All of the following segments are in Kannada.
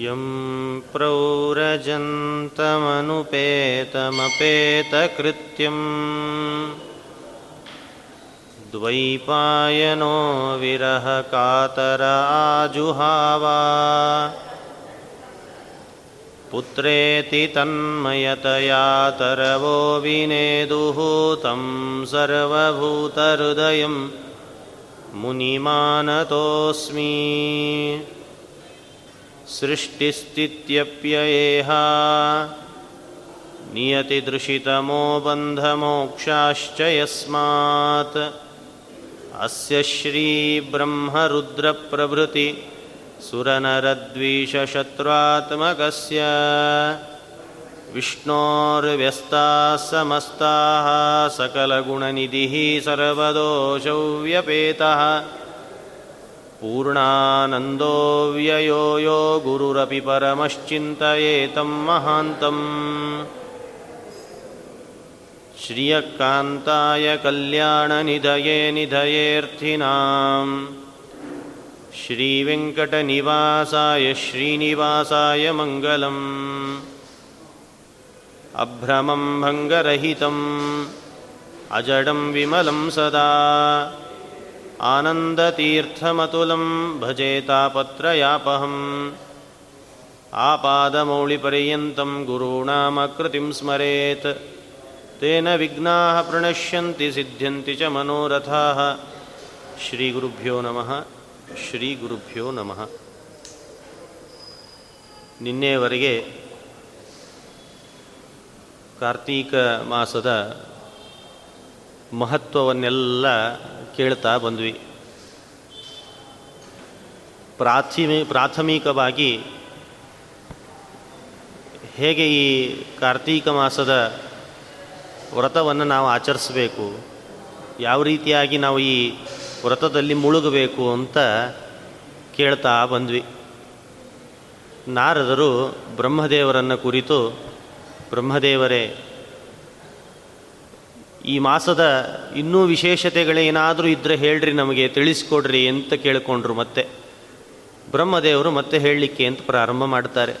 यं प्रौरजन्तमनुपेतमपेतकृत्यम् द्वैपायनो विरहकातराजुहावा पुत्रेति तन्मयतया तरवो विनेदुः तं सर्वभूतहृदयं मुनिमानतोऽस्मि सृष्टिस्थित्यप्ययेहा। नियतिदृशितमो बन्धमोक्षाश्च यस्मात् अस्य श्रीब्रह्मरुद्रप्रभृति सुरनरद्वीषशत्रुत्मकस्य विष्णोर्व्यस्ताः समस्ताः सकलगुणनिधिः सर्वदोषौ व्यपेतः पूर्णानन्दो व्ययो यो गुरुरपि परमश्चिन्तयेतं महान्तम् श्रियकान्ताय कल्याणनिधये निधयेऽर्थिनाम्। श्रीवेङ्कटनिवासाय श्रीनिवासाय मङ्गलम्। अभ्रमं भङ्गरहितम्। अजडं विमलं सदा आनन्दतीर्थमतुलं भजेतापत्रयापहम् आपादमौलिपर्यन्तं गुरूणामकृतिं स्मरेत् तेन विघ्नाः प्रणश्यन्ति सिद्ध्यन्ति च मनोरथाः ಶ್ರೀಗುರುಭ್ಯೋ ನಮಃ ಶ್ರೀ ಗುರುಭ್ಯೋ ನಮಃ ನಿನ್ನೆಯವರೆಗೆ ಕಾರ್ತೀಕ ಮಾಸದ ಮಹತ್ವವನ್ನೆಲ್ಲ ಕೇಳ್ತಾ ಬಂದ್ವಿ. ಪ್ರಾಥಮಿ, ಪ್ರಾಥಮಿಕವಾಗಿ ಹೇಗೆ ಈ ಕಾರ್ತೀಕ ಮಾಸದ ವ್ರತವನ್ನು ನಾವು ಆಚರಿಸಬೇಕು, ಯಾವ ರೀತಿಯಾಗಿ ನಾವು ಈ ವ್ರತದಲ್ಲಿ ಮುಳುಗಬೇಕು ಅಂತ ಕೇಳ್ತಾ ಬಂದ್ವಿ. ನಾರದರು ಬ್ರಹ್ಮದೇವರನ್ನು ಕುರಿತು, ಬ್ರಹ್ಮದೇವರೇ ಈ ಮಾಸದ ಇನ್ನೂ ವಿಶೇಷತೆಗಳೇನಾದರೂ ಇದ್ದರೆ ಹೇಳ್ರಿ ನಮಗೆ, ತಿಳಿಸ್ಕೊಡ್ರಿ ಅಂತ ಕೇಳಿಕೊಂಡ್ರು ಮತ್ತೆ. ಬ್ರಹ್ಮದೇವರು ಮತ್ತೆ ಹೇಳಲಿಕ್ಕೆ ಅಂತ ಪ್ರಾರಂಭ ಮಾಡ್ತಾರೆ.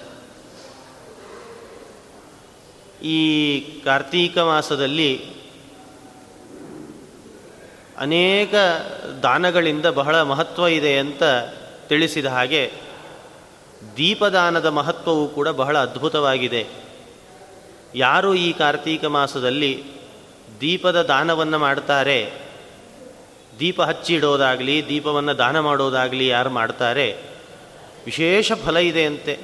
ಈ ಕಾರ್ತೀಕ ಮಾಸದಲ್ಲಿ ಅನೇಕ ದಾನಗಳಿಂದ ಬಹಳ ಮಹತ್ವ ಇದೆ ಅಂತ ತಿಳಿಸಿದ ಹಾಗೆ ದೀಪದಾನದ ಮಹತ್ವವು ಕೂಡ ಬಹಳ ಅದ್ಭುತವಾಗಿದೆ. ಯಾರು ಈ ಕಾರ್ತೀಕ ಮಾಸದಲ್ಲಿ ದೀಪದ ದಾನವನ್ನು ಮಾಡ್ತಾರೆ. ದೀಪ ಹಚ್ಚಿಡೋದಾಗಲಿ, ದೀಪವನ್ನು ದಾನ ಮಾಡೋದಾಗಲಿ ಯಾರು ಮಾಡ್ತಾರೆ? ವಿಶೇಷ ಫಲ ಇದೆ ಅಂತೆ.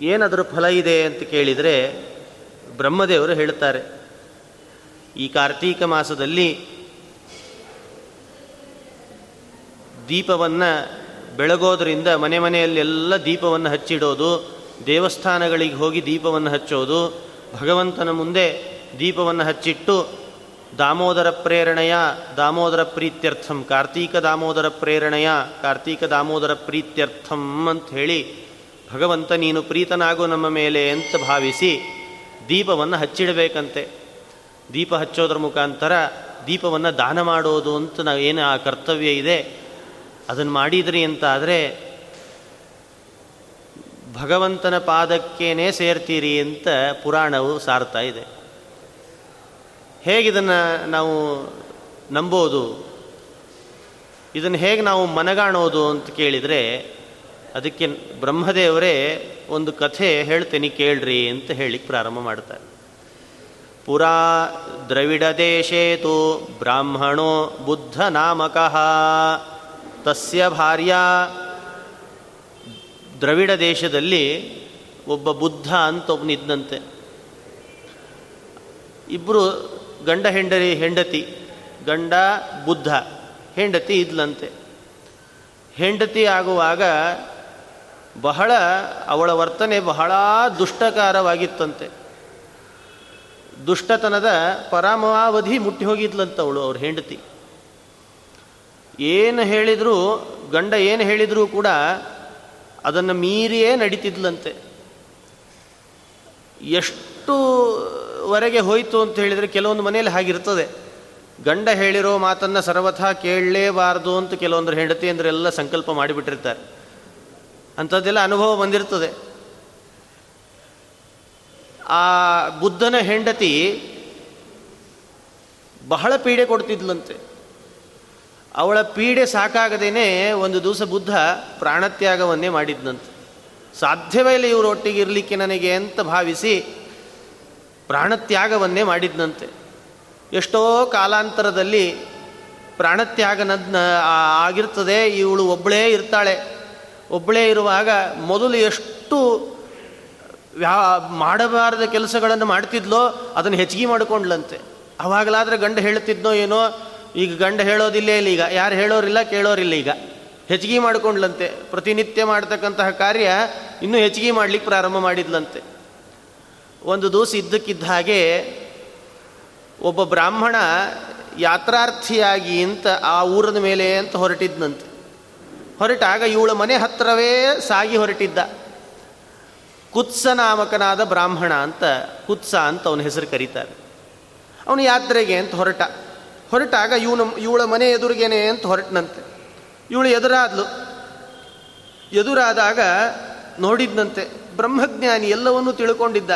ಏನದರ ಫಲ ಇದೆ ಅಂತ ಕೇಳಿದರೆ ಬ್ರಹ್ಮದೇವರು ಹೇಳ್ತಾರೆ. ಈ ಕಾರ್ತೀಕ ಮಾಸದಲ್ಲಿ ದೀಪವನ್ನು ಬೆಳಗೋದ್ರಿಂದ ಮನೆ ಮನೆಯಲ್ಲೆಲ್ಲ ದೀಪವನ್ನು ಹಚ್ಚಿಡೋದು, ದೇವಸ್ಥಾನಗಳಿಗೆ ಹೋಗಿ ದೀಪವನ್ನು ಹಚ್ಚೋದು, ಭಗವಂತನ ಮುಂದೆ ದೀಪವನ್ನು ಹಚ್ಚಿಟ್ಟು ದಾಮೋದರ ಪ್ರೇರಣೆಯ ದಾಮೋದರ ಪ್ರೀತ್ಯರ್ಥಂ, ಕಾರ್ತೀಕ ದಾಮೋದರ ಪ್ರೇರಣೆಯ ಕಾರ್ತೀಕ ದಾಮೋದರ ಪ್ರೀತ್ಯರ್ಥಂ ಅಂತ ಹೇಳಿ, ಭಗವಂತ ನೀನು ಪ್ರೀತನಾಗು ನಮ್ಮ ಮೇಲೆ ಅಂತ ಭಾವಿಸಿ ದೀಪವನ್ನು ಹಚ್ಚಿಡಬೇಕಂತೆ. ದೀಪ ಹಚ್ಚೋದ್ರ ಮುಖಾಂತರ ದೀಪವನ್ನು ದಾನ ಮಾಡೋದು ಅಂತ ನಾವು ಏನು ಆ ಕರ್ತವ್ಯ ಇದೆ ಅದನ್ನು ಮಾಡಿದ್ರಿ ಅಂತ ಆದರೆ ಭಗವಂತನ ಪಾದಕ್ಕೇನೆ ಸೇರ್ತೀರಿ ಅಂತ ಪುರಾಣವು ಸಾರ್ತಾ ಇದೆ. ಹೇಗಿದನ್ನು ನಾವು ನಂಬೋದು? ಇದನ್ನು ಹೇಗೆ ನಾವು ಮನಗಾಣೋದು ಅಂತ ಕೇಳಿದರೆ, ಅದಕ್ಕೆ ಬ್ರಹ್ಮದೇವರೇ ಒಂದು ಕಥೆ ಹೇಳ್ತೇನೆ ಕೇಳ್ರಿ ಅಂತ ಹೇಳಿ ಪ್ರಾರಂಭ ಮಾಡ್ತಾರೆ. ಪುರಾ ದ್ರವಿಡ ದೇಶೇತು ಬ್ರಾಹ್ಮಣೋ ಬುದ್ಧ ನಾಮಕಃ. ತಸ್ಯ ಭಾರ್ಯ ದ್ರವಿಡ ದೇಶದಲ್ಲಿ ಒಬ್ಬ ಬುದ್ಧ ಅಂತ ಒಬ್ಬನಿದ್ದಂತೆ ಇಬ್ಬರು ಗಂಡ ಹೆಂಡರಿ ಹೆಂಡತಿ, ಗಂಡ ಬುದ್ಧ, ಹೆಂಡತಿ ಇದ್ಲಂತೆ. ಹೆಂಡತಿ ಆಗುವಾಗ ಬಹಳ ಅವಳ ವರ್ತನೆ ಬಹಳ ದುಷ್ಟಕಾರವಾಗಿತ್ತಂತೆ. ದುಷ್ಟತನದ ಪರಮಾವಧಿ ಮುಟ್ಟಿ ಹೋಗಿದ್ಲಂತ ಅವಳು, ಅವ್ರ ಹೆಂಡತಿ. ಏನು ಹೇಳಿದರೂ, ಗಂಡ ಏನು ಹೇಳಿದರೂ ಕೂಡ ಅದನ್ನು ಮೀರಿಯೇ ನಡೀತಿದ್ಲಂತೆ. ಎಷ್ಟು ವರೆಗೆ ಹೋಯಿತು ಅಂತ ಹೇಳಿದರೆ ಕೆಲವೊಂದು ಮನೆಯಲ್ಲಿ ಹಾಗಿರ್ತದೆ. ಗಂಡ ಹೇಳಿರೋ ಮಾತನ್ನು ಸರ್ವಥಾ ಕೇಳಲೇಬಾರದು ಅಂತ ಕೆಲವೊಂದು ಹೆಂಡತಿ ಅಂದರೆ ಎಲ್ಲ ಸಂಕಲ್ಪ ಮಾಡಿಬಿಟ್ಟಿರ್ತಾರೆ. ಅಂಥದ್ದೆಲ್ಲ ಅನುಭವ ಬಂದಿರ್ತದೆ. ಆ ಬುದ್ಧನ ಹೆಂಡತಿ ಬಹಳ ಪೀಡೆ ಕೊಡ್ತಿದ್ಲಂತೆ. ಅವಳ ಪೀಡೆ ಸಾಕಾಗದೇನೆ ಒಂದು ದಿವಸ ಬುದ್ಧ ಪ್ರಾಣತ್ಯಾಗವನ್ನೇ ಮಾಡಿದ್ನಂತೆ. ಸಾಧ್ಯವೇ ಇಲ್ಲ ಇವರೊಟ್ಟಿಗೆ ಇರಲಿಕ್ಕೆ ನನಗೆ ಅಂತ ಭಾವಿಸಿ ಪ್ರಾಣತ್ಯಾಗವನ್ನೇ ಮಾಡಿದ್ನಂತೆ. ಎಷ್ಟೋ ಕಾಲಾಂತರದಲ್ಲಿ ಪ್ರಾಣತ್ಯಾಗನ ಆಗಿರ್ತದೆ, ಇವಳು ಒಬ್ಬಳೇ ಇರ್ತಾಳೆ. ಒಬ್ಬಳೇ ಇರುವಾಗ ಮೊದಲು ಎಷ್ಟು ವ್ಯಾ, ಮಾಡಬಾರದ ಕೆಲಸಗಳನ್ನು ಮಾಡ್ತಿದ್ಲೋ ಅದನ್ನು ಹೆಚ್ಚಿಗೆ ಮಾಡಿಕೊಂಡ್ಲಂತೆ. ಅವಾಗಲಾದರೆ ಗಂಡ ಹೇಳ್ತಿದ್ನೋ ಏನೋ, ಈಗ ಗಂಡ ಹೇಳೋದಿಲ್ಲ ಇಲ್ಲ ಈಗ. ಯಾರು ಹೇಳೋರಿಲ್ಲ, ಕೇಳೋರಿಲ್ಲ ಈಗ. ಹೆಚ್ಚಿಗೆ ಮಾಡಿಕೊಂಡ್ಲಂತೆ. ಪ್ರತಿನಿತ್ಯ ಮಾಡ್ತಕ್ಕಂತಹ ಕಾರ್ಯ ಇನ್ನೂ ಹೆಚ್ಚಿಗೆ ಮಾಡ್ಲಿಕ್ಕೆ ಪ್ರಾರಂಭ ಮಾಡಿದ್ಲಂತೆ. ಒಂದು ದಿವಸ ಇದ್ದಕ್ಕಿದ್ದ ಹಾಗೆ ಒಬ್ಬ ಬ್ರಾಹ್ಮಣ ಯಾತ್ರಾರ್ಥಿಯಾಗಿ ಅಂತ ಆ ಊರದ ಮೇಲೆ ಅಂತ ಹೊರಟಿದ್ನಂತೆ. ಹೊರಟಾಗ ಇವಳ ಮನೆ ಹತ್ತಿರವೇ ಸಾಗಿ ಹೊರಟಿದ್ದ. ಕುತ್ಸ ನಾಮಕನಾದ ಬ್ರಾಹ್ಮಣ ಅಂತ, ಕುತ್ಸ ಅಂತ ಅವನ ಹೆಸರು ಕರೀತಾರೆ. ಅವನು ಯಾತ್ರೆಗೆ ಅಂತ ಹೊರಟ. ಹೊರಟಾಗ ಇವನು, ಇವಳ ಮನೆ ಎದುರಿಗೇನೆ ಅಂತ ಹೊರಟನಂತೆ. ಇವಳು ಎದುರಾದ್ಲು. ಎದುರಾದಾಗ ನೋಡಿದ್ನಂತೆ. ಬ್ರಹ್ಮಜ್ಞಾನಿ ಎಲ್ಲವನ್ನೂ ತಿಳ್ಕೊಂಡಿದ್ದ.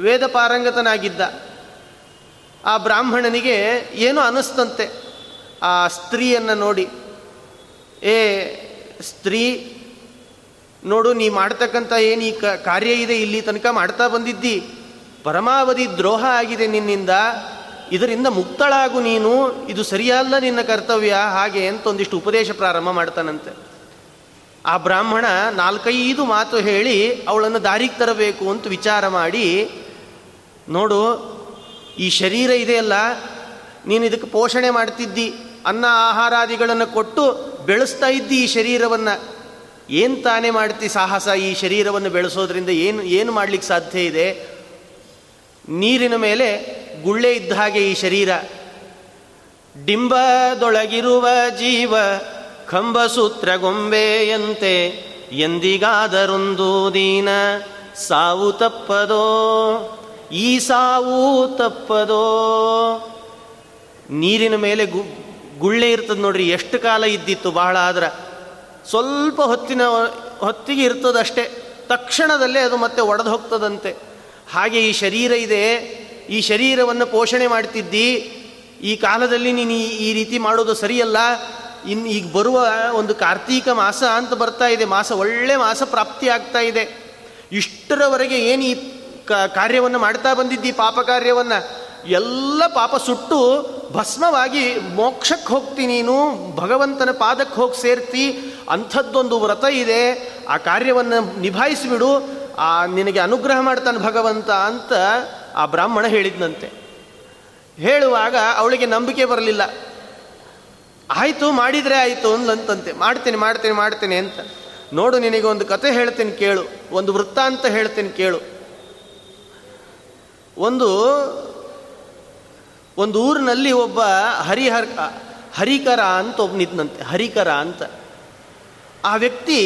ವೇದ ಪಾರಂಗತನಾಗಿದ್ದ ಆ ಬ್ರಾಹ್ಮಣನಿಗೆ ಏನೋ ಅನಿಸ್ತಂತೆ? ಆ ಸ್ತ್ರೀಯನ್ನು ನೋಡಿ, ಏ ಸ್ತ್ರೀ, ನೋಡು, ನೀ ಮಾಡ್ತಕ್ಕಂಥ ಏನು ಈ ಕಾರ್ಯ ಇದೆ? ಇಲ್ಲಿ ತನಕ ಮಾಡ್ತಾ ಬಂದಿದ್ದಿ. ಪರಮಾವಧಿ ದ್ರೋಹ ಆಗಿದೆ ನಿನ್ನಿಂದ. ಇದರಿಂದ ಮುಕ್ತಳಾಗು ನೀನು. ಇದು ಸರಿಯಲ್ಲ ನಿನ್ನ ಕರ್ತವ್ಯ. ಹಾಗೆ ಅಂತ ಒಂದಿಷ್ಟು ಉಪದೇಶ ಪ್ರಾರಂಭ ಮಾಡ್ತಾನಂತೆ. ಆ ಬ್ರಾಹ್ಮಣ ನಾಲ್ಕೈದು ಮಾತು ಹೇಳಿ ಅವಳನ್ನು ದಾರಿಗೆ ತರಬೇಕು ಅಂತ ವಿಚಾರ ಮಾಡಿ ನೋಡು, ಈ ಶರೀರ ಇದೆಯಲ್ಲ, ನೀನು ಇದಕ್ಕೆ ಪೋಷಣೆ ಮಾಡ್ತಿದ್ದಿ ಅನ್ನ ಆಹಾರಾದಿಗಳನ್ನು ಕೊಟ್ಟು ಬೆಳೆಸ್ತಾ ಇದ್ದಿ ಈ ಶರೀರವನ್ನು. ಏನು ತಾನೇ ಮಾಡ್ತಿ ಸಾಹಸ ಈ ಶರೀರವನ್ನು ಬೆಳೆಸೋದ್ರಿಂದ? ಏನು ಏನು ಮಾಡಲಿಕ್ಕೆ ಸಾಧ್ಯ ಇದೆ? ನೀರಿನ ಮೇಲೆ ಗುಳ್ಳೆ ಇದ್ದ ಹಾಗೆ ಈ ಶರೀರ. ಡಿಂಬದೊಳಗಿರುವ ಜೀವ ಕಂಬಸೂತ್ರ ಗೊಂಬೆಯಂತೆ ಎಂದಿಗಾದರೊಂದು ದೀನ ಸಾವು ತಪ್ಪದೋ? ಈ ಸಾವು ತಪ್ಪದೋ? ನೀರಿನ ಮೇಲೆ ಗು, ಗುಳ್ಳೆ ಇರ್ತದೆ ನೋಡ್ರಿ, ಎಷ್ಟು ಕಾಲ ಇದ್ದಿತ್ತು ಬಹಳ ಆದ್ರೆ. ಸ್ವಲ್ಪ ಹೊತ್ತಿನ, ಹೊತ್ತಿಗೆ ಇರ್ತದಷ್ಟೇ. ತಕ್ಷಣದಲ್ಲೇ ಅದು ಮತ್ತೆ ಒಡೆದು ಹೋಗ್ತದಂತೆ. ಹಾಗೆ ಈ ಶರೀರ ಇದೆ. ಈ ಶರೀರವನ್ನು ಪೋಷಣೆ ಮಾಡ್ತಿದ್ದಿ. ಈ ಕಾಲದಲ್ಲಿ ನೀನು ಈ ರೀತಿ ಮಾಡೋದು ಸರಿಯಲ್ಲ. ಇನ್ನು ಈಗ ಬರುವ ಒಂದು ಕಾರ್ತೀಕ ಮಾಸ ಅಂತ ಬರ್ತಾ ಇದೆ. ಮಾಸ ಒಳ್ಳೆ ಮಾಸ ಪ್ರಾಪ್ತಿ ಆಗ್ತಾ ಇದೆ. ಇಷ್ಟರವರೆಗೆ ಏನು ಈ ಕಾರ್ಯವನ್ನು ಮಾಡ್ತಾ ಬಂದಿದ್ದಿ ಪಾಪ ಕಾರ್ಯವನ್ನು. ಎಲ್ಲ ಪಾಪ ಸುಟ್ಟು ಭಸ್ಮವಾಗಿ ಮೋಕ್ಷಕ್ಕೆ ಹೋಗ್ತಿ ನೀನು, ಭಗವಂತನ ಪಾದಕ್ಕೆ ಹೋಗಿ ಸೇರ್ತಿ, ಅಂಥದ್ದೊಂದು ವ್ರತ ಇದೆ, ಆ ಕಾರ್ಯವನ್ನು ನಿಭಾಯಿಸಿಬಿಡು, ಆ ನಿನಗೆ ಅನುಗ್ರಹ ಮಾಡ್ತಾನೆ ಭಗವಂತ ಅಂತ ಆ ಬ್ರಾಹ್ಮಣ ಹೇಳಿದ್ನಂತೆ. ಹೇಳುವಾಗ ಅವಳಿಗೆ ನಂಬಿಕೆ ಬರಲಿಲ್ಲ. ಆಯಿತು, ಮಾಡಿದರೆ ಆಯಿತು ಅಂದಂತಂತೆ ಮಾಡ್ತೇನೆ, ಮಾಡ್ತೀನಿ, ಮಾಡ್ತೇನೆ ಅಂತ. ನೋಡು ನಿನಗೆ ಒಂದು ಕತೆ ಹೇಳ್ತೀನಿ ಕೇಳು, ಒಂದು ವೃತ್ತಾಂತ ಹೇಳ್ತೀನಿ ಕೇಳು. ಒಂದು ಒಂದು ಊರಿನಲ್ಲಿ ಒಬ್ಬ ಹರಿಹರ್, ಹರಿಕರ ಅಂತ ಒಬ್ಬ ನಿಂತಂತೆ ಹರಿಕರ ಅಂತ. ಆ ವ್ಯಕ್ತಿ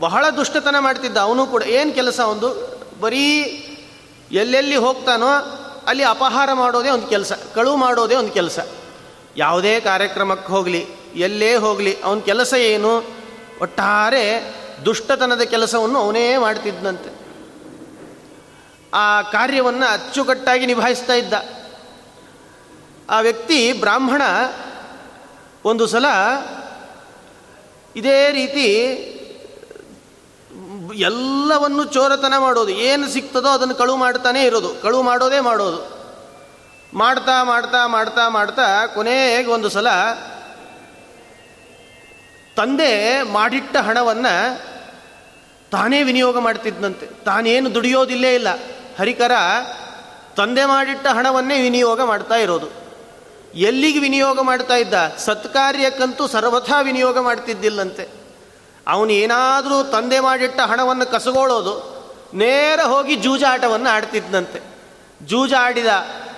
ಬಹಳ ದುಷ್ಟತನ ಮಾಡ್ತಿದ್ದ, ಅವನು ಕೂಡ ಏನು ಕೆಲಸ ಒಂದು? ಬರೀ ಎಲ್ಲೆಲ್ಲಿ ಹೋಗ್ತಾನೋ ಅಲ್ಲಿ ಅಪಹಾರ ಮಾಡೋದೇ ಒಂದು ಕೆಲಸ ಕಳುವು ಮಾಡೋದೇ ಒಂದು ಕೆಲಸ. ಯಾವುದೇ ಕಾರ್ಯಕ್ರಮಕ್ಕೆ ಹೋಗಲಿ, ಎಲ್ಲೇ ಹೋಗಲಿ, ಅವನ ಕೆಲಸ ಏನು? ಒಟ್ಟಾರೆ ದುಷ್ಟತನದ ಕೆಲಸವನ್ನು ಅವನೇ ಮಾಡ್ತಿದ್ದಂತೆ ಆ ಕಾರ್ಯವನ್ನು ಅಚ್ಚುಕಟ್ಟಾಗಿ ನಿಭಾಯಿಸ್ತಾ ಇದ್ದ. ಆ ವ್ಯಕ್ತಿ ಬ್ರಾಹ್ಮಣ ಒಂದು ಸಲ ಇದೇ ರೀತಿ ಎಲ್ಲವನ್ನು ಚೋರತನ ಮಾಡೋದು, ಏನು ಸಿಗ್ತದೋ ಅದನ್ನು ಕಳು ಮಾಡ್ತಾನೆ ಇರೋದು, ಕಳು ಮಾಡೋದೇ ಮಾಡೋದು. ಮಾಡ್ತಾ ಮಾಡ್ತಾ ಮಾಡ್ತಾ ಮಾಡ್ತಾ ಕೊನೆಗೆ ಒಂದು ಸಲ ತಂದೆ ಮಾಡಿಟ್ಟ ಹಣವನ್ನು ತಾನೇ ವಿನಿಯೋಗ ಮಾಡ್ತಿದ್ದಂತೆ ತಾನೇನು ದುಡಿಯೋದಿಲ್ಲೇ ಇಲ್ಲ. ಹರಿಕರ, ತಂದೆ ಮಾಡಿಟ್ಟ ಹಣವನ್ನೇ ವಿನಿಯೋಗ ಮಾಡ್ತಾ ಇರೋದು. ಎಲ್ಲಿಗೆ ವಿನಿಯೋಗ ಮಾಡ್ತಾ ಇದ್ದ? ಸತ್ಕಾರ್ಯಕ್ಕಂತೂ ಸರ್ವಥಾ ವಿನಿಯೋಗ ಮಾಡ್ತಿದ್ದಿಲ್ಲಂತೆ. ಅವನು ಏನಾದರೂ ತಂದೆ ಮಾಡಿಟ್ಟ ಹಣವನ್ನು ಕಸಗೋಳೋದು, ನೇರ ಹೋಗಿ ಜೂಜಾಟವನ್ನು ಆಡ್ತಿದ್ದಂತೆ ಜೂಜಾಡಿದ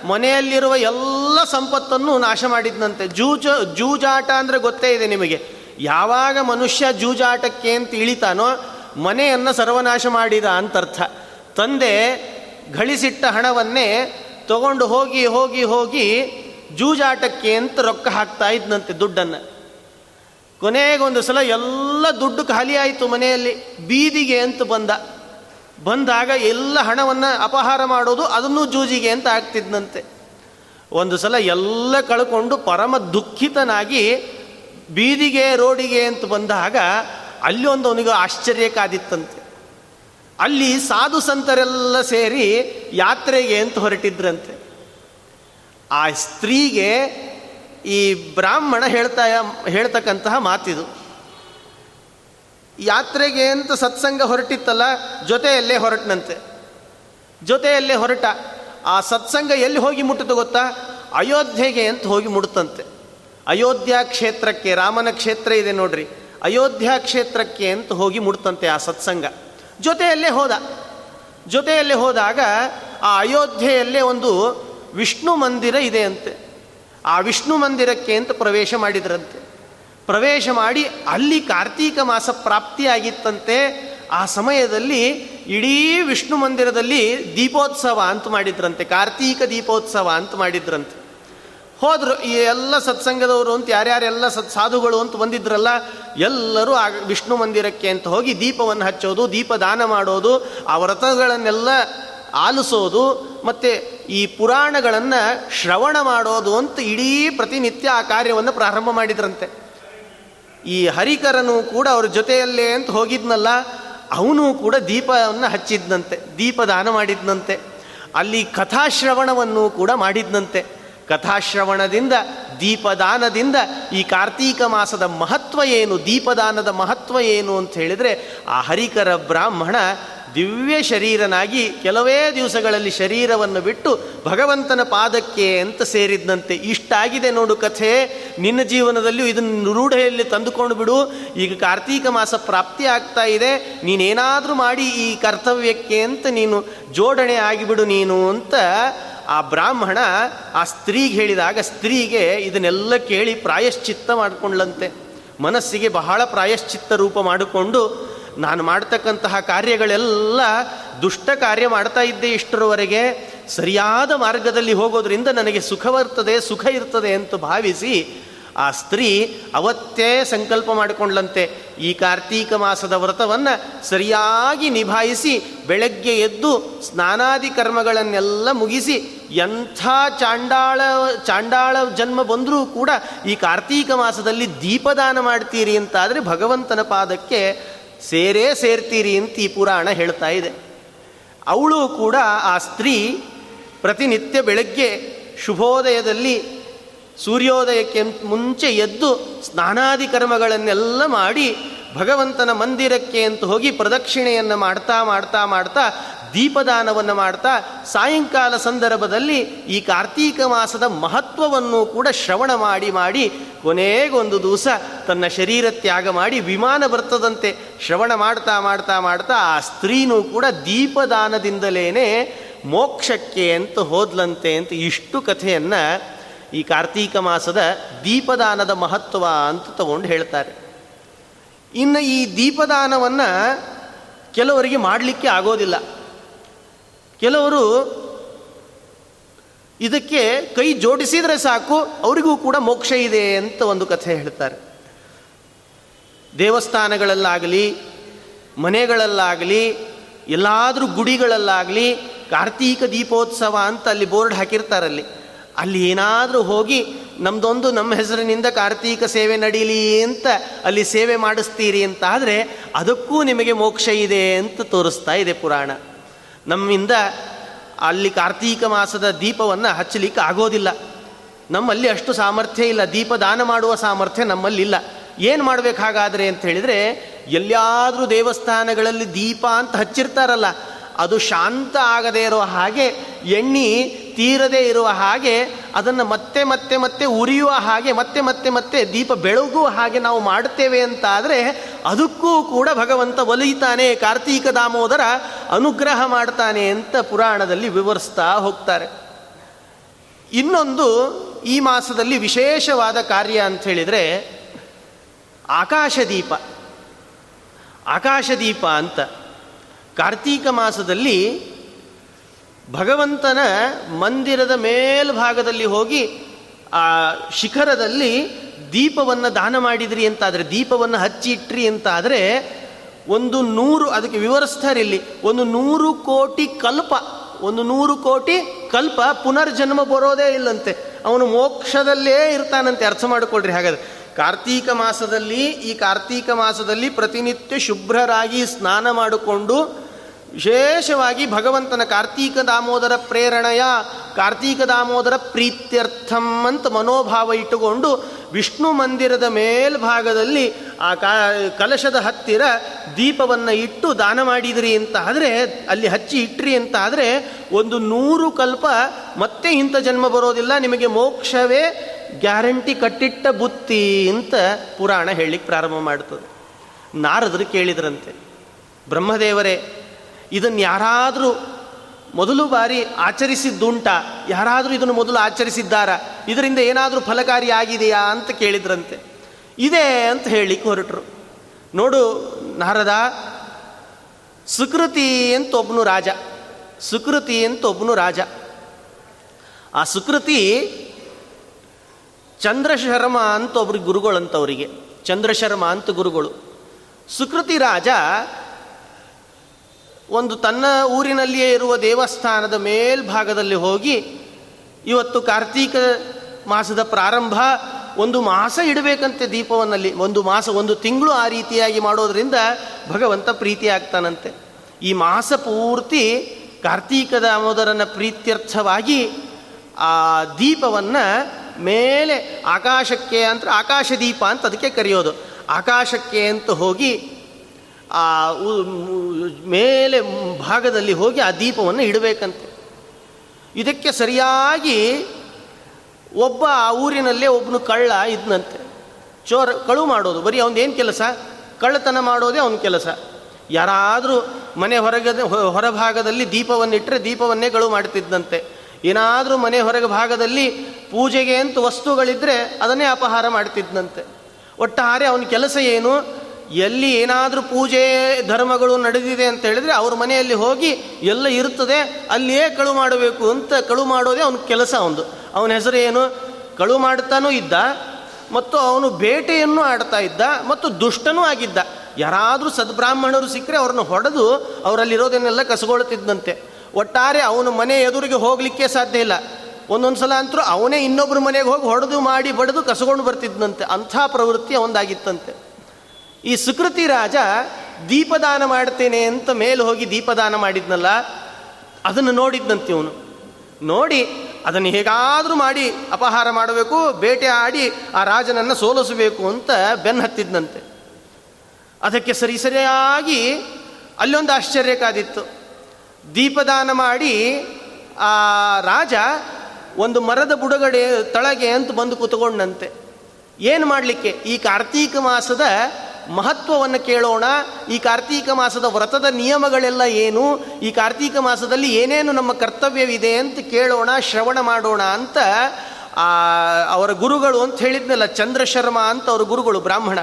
ಮನೆಯಲ್ಲಿರುವ ಎಲ್ಲ ಸಂಪತ್ತನ್ನು ನಾಶ ಮಾಡಿದ್ನಂತೆ. ಜೂಜ, ಜೂಜಾಟ ಅಂದರೆ ಗೊತ್ತೇ ಇದೆ ನಿಮಗೆ. ಯಾವಾಗ ಮನುಷ್ಯ ಜೂಜಾಟಕ್ಕೆ ಅಂತ ಇಳಿತಾನೋ, ಮನೆಯನ್ನು ಸರ್ವನಾಶ ಮಾಡಿದ ಅಂತರ್ಥ. ತಂದೆ ಗಳಿಸಿಟ್ಟ ಹಣವನ್ನೇ ತಗೊಂಡು ಹೋಗಿ ಹೋಗಿ ಹೋಗಿ ಜೂಜಾಟಕ್ಕೆ ಅಂತ ರೊಕ್ಕ ಹಾಕ್ತಾ ಇದ್ನಂತೆ ದುಡ್ಡನ್ನು. ಕೊನೆಗೊಂದು ಸಲ ಎಲ್ಲ ದುಡ್ಡು ಖಾಲಿ ಆಯಿತು ಮನೆಯಲ್ಲಿ, ಬೀದಿಗೆ ಅಂತ ಬಂದ. ಬಂದಾಗ ಎಲ್ಲ ಹಣವನ್ನು ಅಪಹಾರ ಮಾಡೋದು ಅದನ್ನು ಜೂಜಿಗೆ ಅಂತ ಆಗ್ತಿದ್ನಂತೆ ಒಂದು ಸಲ ಎಲ್ಲ ಕಳ್ಕೊಂಡು ಪರಮ ದುಃಖಿತನಾಗಿ ಬೀದಿಗೆ, ರೋಡಿಗೆ ಅಂತ ಬಂದಾಗ ಅಲ್ಲಿ ಒಂದು ಅವನಿಗೆ ಆಶ್ಚರ್ಯ ಕಾದಿತ್ತಂತೆ ಅಲ್ಲಿ ಸಾಧು ಸಂತರೆಲ್ಲ ಸೇರಿ ಯಾತ್ರೆಗೆ ಅಂತ ಹೊರಟಿದ್ರಂತೆ. ಆ ಸ್ತ್ರೀಗೆ ಈ ಬ್ರಾಹ್ಮಣ ಹೇಳ್ತಾ ಹೇಳ್ತಕ್ಕಂತಹ ಮಾತಿದು. ಯಾತ್ರೆಗೆ ಅಂತ ಸತ್ಸಂಗ ಹೊರಟಿತ್ತಲ್ಲ, ಜೊತೆಯಲ್ಲೇ ಹೊರಟನಂತೆ. ಜೊತೆಯಲ್ಲೇ ಹೊರಟ. ಆ ಸತ್ಸಂಗ ಎಲ್ಲಿ ಹೋಗಿ ಮುಟ್ಟಿತು ಗೊತ್ತಾ? ಅಯೋಧ್ಯೆಗೆ ಅಂತ ಹೋಗಿ ಮುಡುತ್ತಂತೆ ಅಯೋಧ್ಯ ಕ್ಷೇತ್ರಕ್ಕೆ, ರಾಮನ ಕ್ಷೇತ್ರ ಇದೆ ನೋಡ್ರಿ. ಅಯೋಧ್ಯ ಕ್ಷೇತ್ರಕ್ಕೆ ಅಂತ ಹೋಗಿ ಮುಡ್ತಂತೆ ಆ ಸತ್ಸಂಗ. ಜೊತೆಯಲ್ಲೇ ಹೋದ. ಜೊತೆಯಲ್ಲೇ ಹೋದಾಗ ಆ ಅಯೋಧ್ಯೆಯಲ್ಲೇ ಒಂದು ವಿಷ್ಣು ಮಂದಿರ ಇದೆ ಅಂತೆ. ಆ ವಿಷ್ಣು ಮಂದಿರಕ್ಕೆ ಅಂತ ಪ್ರವೇಶ ಮಾಡಿದ್ರಂತೆ. ಪ್ರವೇಶ ಮಾಡಿ ಅಲ್ಲಿ ಕಾರ್ತೀಕ ಮಾಸ ಪ್ರಾಪ್ತಿಯಾಗಿತ್ತಂತೆ. ಆ ಸಮಯದಲ್ಲಿ ಇಡೀ ವಿಷ್ಣು ಮಂದಿರದಲ್ಲಿ ದೀಪೋತ್ಸವ ಅಂತ ಮಾಡಿದ್ರಂತೆ. ಕಾರ್ತೀಕ ದೀಪೋತ್ಸವ ಅಂತ ಮಾಡಿದ್ರಂತೆ. ಹೋದರು, ಈ ಎಲ್ಲ ಸತ್ಸಂಗದವರು ಅಂತ ಯಾರ್ಯಾರೆಲ್ಲ ಸತ್ ಸಾಧುಗಳು ಅಂತ ಬಂದಿದ್ರಲ್ಲ, ಎಲ್ಲರೂ ಆ ವಿಷ್ಣು ಮಂದಿರಕ್ಕೆ ಅಂತ ಹೋಗಿ ದೀಪವನ್ನು ಹಚ್ಚೋದು ದೀಪ ದಾನ ಮಾಡೋದು, ಆ ವ್ರತಗಳನ್ನೆಲ್ಲ ಆಲಿಸೋದು, ಮತ್ತು ಈ ಪುರಾಣಗಳನ್ನು ಶ್ರವಣ ಮಾಡೋದು ಅಂತ ಇಡೀ ಪ್ರತಿನಿತ್ಯ ಆ ಕಾರ್ಯವನ್ನು ಪ್ರಾರಂಭ ಮಾಡಿದ್ರಂತೆ. ಈ ಹರಿಕರನು ಕೂಡ ಅವ್ರ ಜೊತೆಯಲ್ಲೇ ಅಂತ ಹೋಗಿದ್ನಲ್ಲ, ಅವನು ಕೂಡ ದೀಪವನ್ನು ಹಚ್ಚಿದ್ನಂತೆ, ದೀಪದಾನ ಮಾಡಿದ್ನಂತೆ, ಅಲ್ಲಿ ಕಥಾಶ್ರವಣವನ್ನು ಕೂಡ ಮಾಡಿದ್ನಂತೆ. ಕಥಾಶ್ರವಣದಿಂದ, ದೀಪದಾನದಿಂದ ಈ ಕಾರ್ತೀಕ ಮಾಸದ ಮಹತ್ವ ಏನು, ದೀಪದಾನದ ಮಹತ್ವ ಏನು ಅಂತ ಹೇಳಿದರೆ, ಆ ಹರಿಕರ ಬ್ರಾಹ್ಮಣ ದಿವ್ಯ ಶರೀರನಾಗಿ ಕೆಲವೇ ದಿವಸಗಳಲ್ಲಿ ಶರೀರವನ್ನು ಬಿಟ್ಟು ಭಗವಂತನ ಪಾದಕ್ಕೆ ಅಂತ ಸೇರಿದ್ದಂತೆ ಇಷ್ಟಾಗಿದೆ ನೋಡು ಕಥೆ. ನಿನ್ನ ಜೀವನದಲ್ಲಿಯೂ ಇದನ್ನು ರೂಢೆಯಲ್ಲಿ ತಂದುಕೊಂಡು ಬಿಡು. ಈಗ ಕಾರ್ತೀಕ ಮಾಸ ಪ್ರಾಪ್ತಿ ಆಗ್ತಾ ಇದೆ. ನೀನೇನಾದರೂ ಮಾಡಿ ಈ ಕರ್ತವ್ಯಕ್ಕೆ ಅಂತ ನೀನು ಜೋಡಣೆ ಆಗಿಬಿಡು ನೀನು ಅಂತ ಆ ಬ್ರಾಹ್ಮಣ ಆ ಸ್ತ್ರೀಗೆ ಹೇಳಿದಾಗ ಸ್ತ್ರೀಗೆ ಇದನ್ನೆಲ್ಲ ಕೇಳಿ ಪ್ರಾಯಶ್ಚಿತ್ತ ಮಾಡಿಕೊಂಡ್ಲಂತೆ. ಮನಸ್ಸಿಗೆ ಬಹಳ ಪ್ರಾಯಶ್ಚಿತ್ತ ರೂಪ ಮಾಡಿಕೊಂಡು ನಾನು ಮಾಡ್ತಕ್ಕಂತಹ ಕಾರ್ಯಗಳೆಲ್ಲ ದುಷ್ಟ ಕಾರ್ಯ ಮಾಡ್ತಾ ಇದ್ದೆ ಇಷ್ಟರವರೆಗೆ. ಸರಿಯಾದ ಮಾರ್ಗದಲ್ಲಿ ಹೋಗೋದ್ರಿಂದ ನನಗೆ ಸುಖವರ್ತದೆ ಸುಖ ಇರ್ತದೆ ಅಂತ ಭಾವಿಸಿ ಆ ಸ್ತ್ರೀ ಅವತ್ತೇ ಸಂಕಲ್ಪ ಮಾಡಿಕೊಂಡ್ಲಂತೆ. ಈ ಕಾರ್ತೀಕ ಮಾಸದ ವ್ರತವನ್ನು ಸರಿಯಾಗಿ ನಿಭಾಯಿಸಿ ಬೆಳಗ್ಗೆ ಎದ್ದು ಸ್ನಾನಾದಿ ಕರ್ಮಗಳನ್ನೆಲ್ಲ ಮುಗಿಸಿ ಎಂಥ ಚಾಂಡಾಳ ಚಾಂಡಾಳ ಜನ್ಮ ಬಂದರೂ ಕೂಡ ಈ ಕಾರ್ತೀಕ ಮಾಸದಲ್ಲಿ ದೀಪದಾನ ಮಾಡ್ತೀರಿ ಅಂತಾದರೆ ಭಗವಂತನ ಪಾದಕ್ಕೆ ಸೇರೇ ಸೇರ್ತೀರಿ ಅಂತ ಈ ಪುರಾಣ ಹೇಳ್ತಾ ಇದೆ. ಅವಳು ಕೂಡ ಆ ಸ್ತ್ರೀ ಪ್ರತಿನಿತ್ಯ ಬೆಳಗ್ಗೆ ಶುಭೋದಯದಲ್ಲಿ ಸೂರ್ಯೋದಯಕ್ಕೆ ಮುಂಚೆ ಎದ್ದು ಸ್ನಾನಾದಿ ಕರ್ಮಗಳನ್ನೆಲ್ಲ ಮಾಡಿ ಭಗವಂತನ ಮಂದಿರಕ್ಕೆ ಅಂತ ಹೋಗಿ ಪ್ರದಕ್ಷಿಣೆಯನ್ನು ಮಾಡ್ತಾ ಮಾಡ್ತಾ ಮಾಡ್ತಾ ದೀಪದಾನವನ್ನು ಮಾಡ್ತಾ ಸಾಯಂಕಾಲ ಸಂದರ್ಭದಲ್ಲಿ ಈ ಕಾರ್ತೀಕ ಮಾಸದ ಮಹತ್ವವನ್ನು ಕೂಡ ಶ್ರವಣ ಮಾಡಿ ಮಾಡಿ ಕೊನೆಗೊಂದು ದಿವಸ ತನ್ನ ಶರೀರ ತ್ಯಾಗ ಮಾಡಿ ವಿಮಾನ ಬರ್ತದಂತೆ ಶ್ರವಣ ಮಾಡ್ತಾ ಮಾಡ್ತಾ ಮಾಡ್ತಾ ಆ ಸ್ತ್ರೀನೂ ಕೂಡ ದೀಪದಾನದಿಂದಲೇ ಮೋಕ್ಷಕ್ಕೆ ಅಂತ ಹೋದ್ಲಂತೆ ಅಂತ ಇಷ್ಟು ಕಥೆಯನ್ನು ಈ ಕಾರ್ತೀಕ ಮಾಸದ ದೀಪದಾನದ ಮಹತ್ವ ಅಂತ ತಗೊಂಡು ಹೇಳ್ತಾರೆ. ಇನ್ನು ಈ ದೀಪದಾನವನ್ನು ಕೆಲವರಿಗೆ ಮಾಡಲಿಕ್ಕೆ ಆಗೋದಿಲ್ಲ. ಕೆಲವರು ಇದಕ್ಕೆ ಕೈ ಜೋಡಿಸಿದರೆ ಸಾಕು, ಅವರಿಗೂ ಕೂಡ ಮೋಕ್ಷ ಇದೆ ಅಂತ ಒಂದು ಕಥೆ ಹೇಳ್ತಾರೆ. ದೇವಸ್ಥಾನಗಳಲ್ಲಾಗಲಿ, ಮನೆಗಳಲ್ಲಾಗಲಿ, ಎಲ್ಲಾದರೂ ಗುಡಿಗಳಲ್ಲಾಗಲಿ ಕಾರ್ತೀಕ ದೀಪೋತ್ಸವ ಅಂತ ಅಲ್ಲಿ ಬೋರ್ಡ್ ಹಾಕಿರ್ತಾರಲ್ಲಿ. ಅಲ್ಲಿ ಏನಾದರೂ ಹೋಗಿ ನಮ್ಮದೊಂದು ನಮ್ಮ ಹೆಸರಿನಿಂದ ಕಾರ್ತೀಕ ಸೇವೆ ನಡೀಲಿ ಅಂತ ಅಲ್ಲಿ ಸೇವೆ ಮಾಡಿಸ್ತೀರಿ ಅಂತ ಆದರೆ ಅದಕ್ಕೂ ನಿಮಗೆ ಮೋಕ್ಷ ಇದೆ ಅಂತ ತೋರಿಸ್ತಾ ಇದೆ ಪುರಾಣ. ನಮ್ಮಿಂದ ಅಲ್ಲಿ ಕಾರ್ತೀಕ ಮಾಸದ ದೀಪವನ್ನು ಹಚ್ಚಲಿಕ್ಕೆ ಆಗೋದಿಲ್ಲ. ನಮ್ಮಲ್ಲಿ ಅಷ್ಟು ಸಾಮರ್ಥ್ಯ ಇಲ್ಲ. ದೀಪ ದಾನ ಮಾಡುವ ಸಾಮರ್ಥ್ಯ ನಮ್ಮಲ್ಲಿಲ್ಲ. ಏನು ಮಾಡಬೇಕಾಗಾದರೆ ಅಂತ ಹೇಳಿದರೆ ಎಲ್ಲಿಯಾದರೂ ದೇವಸ್ಥಾನಗಳಲ್ಲಿ ದೀಪ ಅಂತ ಹಚ್ಚಿರ್ತಾರಲ್ಲ ಅದು ಶಾಂತ ಆಗದೇ ಇರೋ ಹಾಗೆ, ಎಣ್ಣೆ ತೀರದೇ ಇರುವ ಹಾಗೆ, ಅದನ್ನು ಮತ್ತೆ ಮತ್ತೆ ಮತ್ತೆ ಉರಿಯುವ ಹಾಗೆ, ಮತ್ತೆ ಮತ್ತೆ ಮತ್ತೆ ದೀಪ ಬೆಳಗುವ ಹಾಗೆ ನಾವು ಮಾಡುತ್ತೇವೆ ಅಂತಾದರೆ, ಅದಕ್ಕೂ ಕೂಡ ಭಗವಂತ ಒಲಿಯುತ್ತಾನೆ, ಕಾರ್ತೀಕ ದಾಮೋದರ ಅನುಗ್ರಹ ಮಾಡ್ತಾನೆ ಅಂತ ಪುರಾಣದಲ್ಲಿ ವಿವರಿಸ್ತಾ ಹೋಗ್ತಾರೆ. ಇನ್ನೊಂದು ಈ ಮಾಸದಲ್ಲಿ ವಿಶೇಷವಾದ ಕಾರ್ಯ ಅಂತ ಹೇಳಿದರೆ, ಆಕಾಶದೀಪ. ಆಕಾಶದೀಪ ಅಂತ. ಕಾರ್ತೀಕ ಮಾಸದಲ್ಲಿ ಭಗವಂತನ ಮಂದಿರದ ಮೇಲ್ಭಾಗದಲ್ಲಿ ಹೋಗಿ ಆ ಶಿಖರದಲ್ಲಿ ದೀಪವನ್ನು ದಾನ ಮಾಡಿದ್ರಿ ಅಂತಾದರೆ, ದೀಪವನ್ನು ಹಚ್ಚಿ ಇಟ್ರಿ ಅಂತಾದರೆ ಒಂದು ನೂರು, ಅದಕ್ಕೆ ವಿವರಿಸ್ತಾರೆ ಇಲ್ಲಿ ಒಂದು ನೂರು ಕೋಟಿ ಕಲ್ಪ, ಒಂದು ನೂರು ಕೋಟಿ ಕಲ್ಪ ಪುನರ್ಜನ್ಮ ಬರೋದೇ ಇಲ್ಲಂತೆ. ಅವನು ಮೋಕ್ಷದಲ್ಲೇ ಇರ್ತಾನಂತೆ, ಅರ್ಥ ಮಾಡಿಕೊಳ್ರಿ ಹಾಗಾದ್ರೆ. ಕಾರ್ತೀಕ ಮಾಸದಲ್ಲಿ, ಈ ಕಾರ್ತೀಕ ಮಾಸದಲ್ಲಿ ಪ್ರತಿನಿತ್ಯ ಶುಭ್ರರಾಗಿ ಸ್ನಾನ ಮಾಡಿಕೊಂಡು ವಿಶೇಷವಾಗಿ ಭಗವಂತನ ಕಾರ್ತೀಕ ದಾಮೋದರ ಪ್ರೇರಣೆಯ ಕಾರ್ತೀಕ ದಾಮೋದರ ಪ್ರೀತ್ಯರ್ಥಂ ಅಂತ ಮನೋಭಾವ ಇಟ್ಟುಕೊಂಡು ವಿಷ್ಣು ಮಂದಿರದ ಮೇಲ್ಭಾಗದಲ್ಲಿ ಆ ಕಲಶದ ಹತ್ತಿರ ದೀಪವನ್ನು ಇಟ್ಟು ದಾನ ಮಾಡಿದ್ರಿ ಅಂತ ಆದರೆ ಅಲ್ಲಿ ಹಚ್ಚಿ ಇಟ್ರಿ ಅಂತ ಆದರೆ ಒಂದು ನೂರು ಕಲ್ಪ ಮತ್ತೆ ಇಂಥ ಜನ್ಮ ಬರೋದಿಲ್ಲ, ನಿಮಗೆ ಮೋಕ್ಷವೇ ಗ್ಯಾರಂಟಿ ಕಟ್ಟಿಟ್ಟ ಬುತ್ತಿ ಅಂತ ಪುರಾಣ ಹೇಳಲಿಕ್ಕೆ ಪ್ರಾರಂಭ ಮಾಡ್ತದೆ. ನಾರದರು ಕೇಳಿದ್ರಂತೆ, ಬ್ರಹ್ಮದೇವರೇ ಇದನ್ನು ಯಾರಾದರೂ ಮೊದಲು ಬಾರಿ ಆಚರಿಸಿದ್ದುಂಟ, ಯಾರಾದರೂ ಇದನ್ನು ಮೊದಲು ಆಚರಿಸಿದ್ದಾರ, ಇದರಿಂದ ಏನಾದರೂ ಫಲಕಾರಿ ಆಗಿದೆಯಾ ಅಂತ ಕೇಳಿದ್ರಂತೆ. ಇದೆ ಅಂತ ಹೇಳಿ ಹೊರಟರು. ನೋಡು ನಾರದ, ಸುಕೃತಿ ಅಂತ ಒಬ್ಬನು ರಾಜ, ಸುಕೃತಿ ಅಂತ ಒಬ್ಬನು ರಾಜ. ಆ ಸುಕೃತಿ ಚಂದ್ರಶರ್ಮ ಅಂತ ಒಬ್ರಿಗೆ ಗುರುಗಳಂತವರಿಗೆ, ಚಂದ್ರಶರ್ಮ ಅಂತ ಗುರುಗಳು. ಸುಕೃತಿ ರಾಜ ಒಂದು ತನ್ನ ಊರಿನಲ್ಲಿಯೇ ಇರುವ ದೇವಸ್ಥಾನದ ಮೇಲ್ಭಾಗದಲ್ಲಿ ಹೋಗಿ ಇವತ್ತು ಕಾರ್ತೀಕ ಮಾಸದ ಪ್ರಾರಂಭ, ಒಂದು ಮಾಸ ಇಡಬೇಕಂತೆ ದೀಪವನ್ನಲ್ಲಿ, ಒಂದು ಮಾಸ, ಒಂದು ತಿಂಗಳು ಆ ರೀತಿಯಾಗಿ ಮಾಡೋದರಿಂದ ಭಗವಂತ ಪ್ರೀತಿ ಆಗ್ತಾನಂತೆ ಈ ಮಾಸ ಪೂರ್ತಿ ಕಾರ್ತೀಕದ ಅಮೋದರನ ಪ್ರೀತ್ಯರ್ಥವಾಗಿ ಆ ದೀಪವನ್ನು ಮೇಲೆ ಆಕಾಶಕ್ಕೆ ಅಂತ ಆಕಾಶ ದೀಪ ಅಂತ ಅದಕ್ಕೆ ಕರೆಯೋದು. ಆಕಾಶಕ್ಕೆ ಅಂತ ಹೋಗಿ ಆ ಮೇಲೆ ಭಾಗದಲ್ಲಿ ಹೋಗಿ ಆ ದೀಪವನ್ನು ಇಡಬೇಕಂತೆ. ಇದಕ್ಕೆ ಸರಿಯಾಗಿ ಒಬ್ಬ ಆ ಊರಿನಲ್ಲೇ ಒಬ್ಬನು ಕಳ್ಳ ಇದ್ನಂತೆ. ಚೋರ, ಕಳು ಮಾಡೋದು, ಬರೀ ಅವನೇನು ಕೆಲಸ? ಕಳ್ಳತನ ಮಾಡೋದೇ ಅವನ ಕೆಲಸ. ಯಾರಾದರೂ ಮನೆ ಹೊರಗದ ಹೊರಭಾಗದಲ್ಲಿ ದೀಪವನ್ನಿಟ್ಟರೆ ದೀಪವನ್ನೇ ಕಳು ಮಾಡ್ತಿದ್ದಂತೆ ಏನಾದರೂ ಮನೆ ಹೊರಗೆ ಭಾಗದಲ್ಲಿ ಪೂಜೆಗೆ ಅಂತ ವಸ್ತುಗಳಿದ್ದರೆ ಅದನ್ನೇ ಅಪಹಾರ ಮಾಡ್ತಿದ್ದಂತೆ ಒಟ್ಟಾರೆ ಅವನ ಕೆಲಸ ಏನು? ಎಲ್ಲಿ ಏನಾದರೂ ಪೂಜೆ ಧರ್ಮಗಳು ನಡೆದಿದೆ ಅಂತ ಹೇಳಿದರೆ ಅವ್ರ ಮನೆಯಲ್ಲಿ ಹೋಗಿ ಎಲ್ಲ ಇರ್ತದೆ, ಅಲ್ಲಿಯೇ ಕಳು ಮಾಡಬೇಕು ಅಂತ ಕಳು ಮಾಡೋದೇ ಅವನ ಕೆಲಸ ಒಂದು ಅವನ ಹೆಸರು ಏನು? ಕಳು ಮಾಡ್ತಾನೂ ಇದ್ದ, ಮತ್ತು ಅವನು ಬೇಟೆಯನ್ನು ಆಡ್ತಾ ಇದ್ದ, ಮತ್ತು ದುಷ್ಟನೂ ಆಗಿದ್ದ. ಯಾರಾದರೂ ಸದ್ಬ್ರಾಹ್ಮಣರು ಸಿಕ್ಕರೆ ಅವ್ರನ್ನ ಹೊಡೆದು ಅವರಲ್ಲಿರೋದನ್ನೆಲ್ಲ ಕಸಗೊಳ್ತಿದ್ದಂತೆ ಒಟ್ಟಾರೆ ಅವನ ಮನೆ ಎದುರಿಗೆ ಹೋಗಲಿಕ್ಕೆ ಸಾಧ್ಯ ಇಲ್ಲ. ಒಂದೊಂದು ಸಲ ಅಂತರೂ ಅವನೇ ಇನ್ನೊಬ್ಬರ ಮನೆಗೆ ಹೋಗಿ ಹೊಡೆದು ಮಾಡಿ ಬಡಿದು ಕಸಗೊಂಡು ಬರ್ತಿದ್ದಂತೆ ಅಂಥ ಪ್ರವೃತ್ತಿ ಅವನದಾಗಿತ್ತಂತೆ. ಈ ಸುಕೃತಿ ರಾಜ ದೀಪದಾನ ಮಾಡ್ತೇನೆ ಅಂತ ಮೇಲೆ ಹೋಗಿ ದೀಪದಾನ ಮಾಡಿದ್ನಲ್ಲ, ಅದನ್ನು ನೋಡಿದ್ದಂತೆ ಇವನು. ನೋಡಿ, ಅದನ್ನು ಹೇಗಾದರೂ ಮಾಡಿ ಅಪಹಾರ ಮಾಡಬೇಕು, ಬೇಟೆ ಆಡಿ ಆ ರಾಜನನ್ನು ಸೋಲಿಸಬೇಕು ಅಂತ ಬೆನ್ನು ಹತ್ತಿದ್ನಂತೆ. ಅದಕ್ಕೆ ಸರಿ ಸರಿಯಾಗಿ ಅಲ್ಲೊಂದು ಆಶ್ಚರ್ಯ ಕಾದಿತ್ತು. ದೀಪದಾನ ಮಾಡಿ ಆ ರಾಜ ಒಂದು ಮರದ ಬುಡಗಡೆ ತಳಗೆ ಅಂತ ಬಂದು ಕೂತ್ಕೊಂಡಂತೆ. ಏನು ಮಾಡಲಿಕ್ಕೆ? ಈ ಕಾರ್ತೀಕ ಮಾಸದ ಮಹತ್ವವನ್ನು ಕೇಳೋಣ. ಈ ಕಾರ್ತೀಕ ಮಾಸದ ವ್ರತದ ನಿಯಮಗಳೆಲ್ಲ ಏನು? ಈ ಕಾರ್ತೀಕ ಮಾಸದಲ್ಲಿ ಏನೇನು ನಮ್ಮ ಕರ್ತವ್ಯವಿದೆ ಅಂತ ಕೇಳೋಣ, ಶ್ರವಣ ಮಾಡೋಣ ಅಂತ ಅವರ ಗುರುಗಳು ಅಂತ ಹೇಳಿದ್ನಲ್ಲ, ಚಂದ್ರಶರ್ಮ ಅಂತ ಅವರ ಗುರುಗಳು ಬ್ರಾಹ್ಮಣ.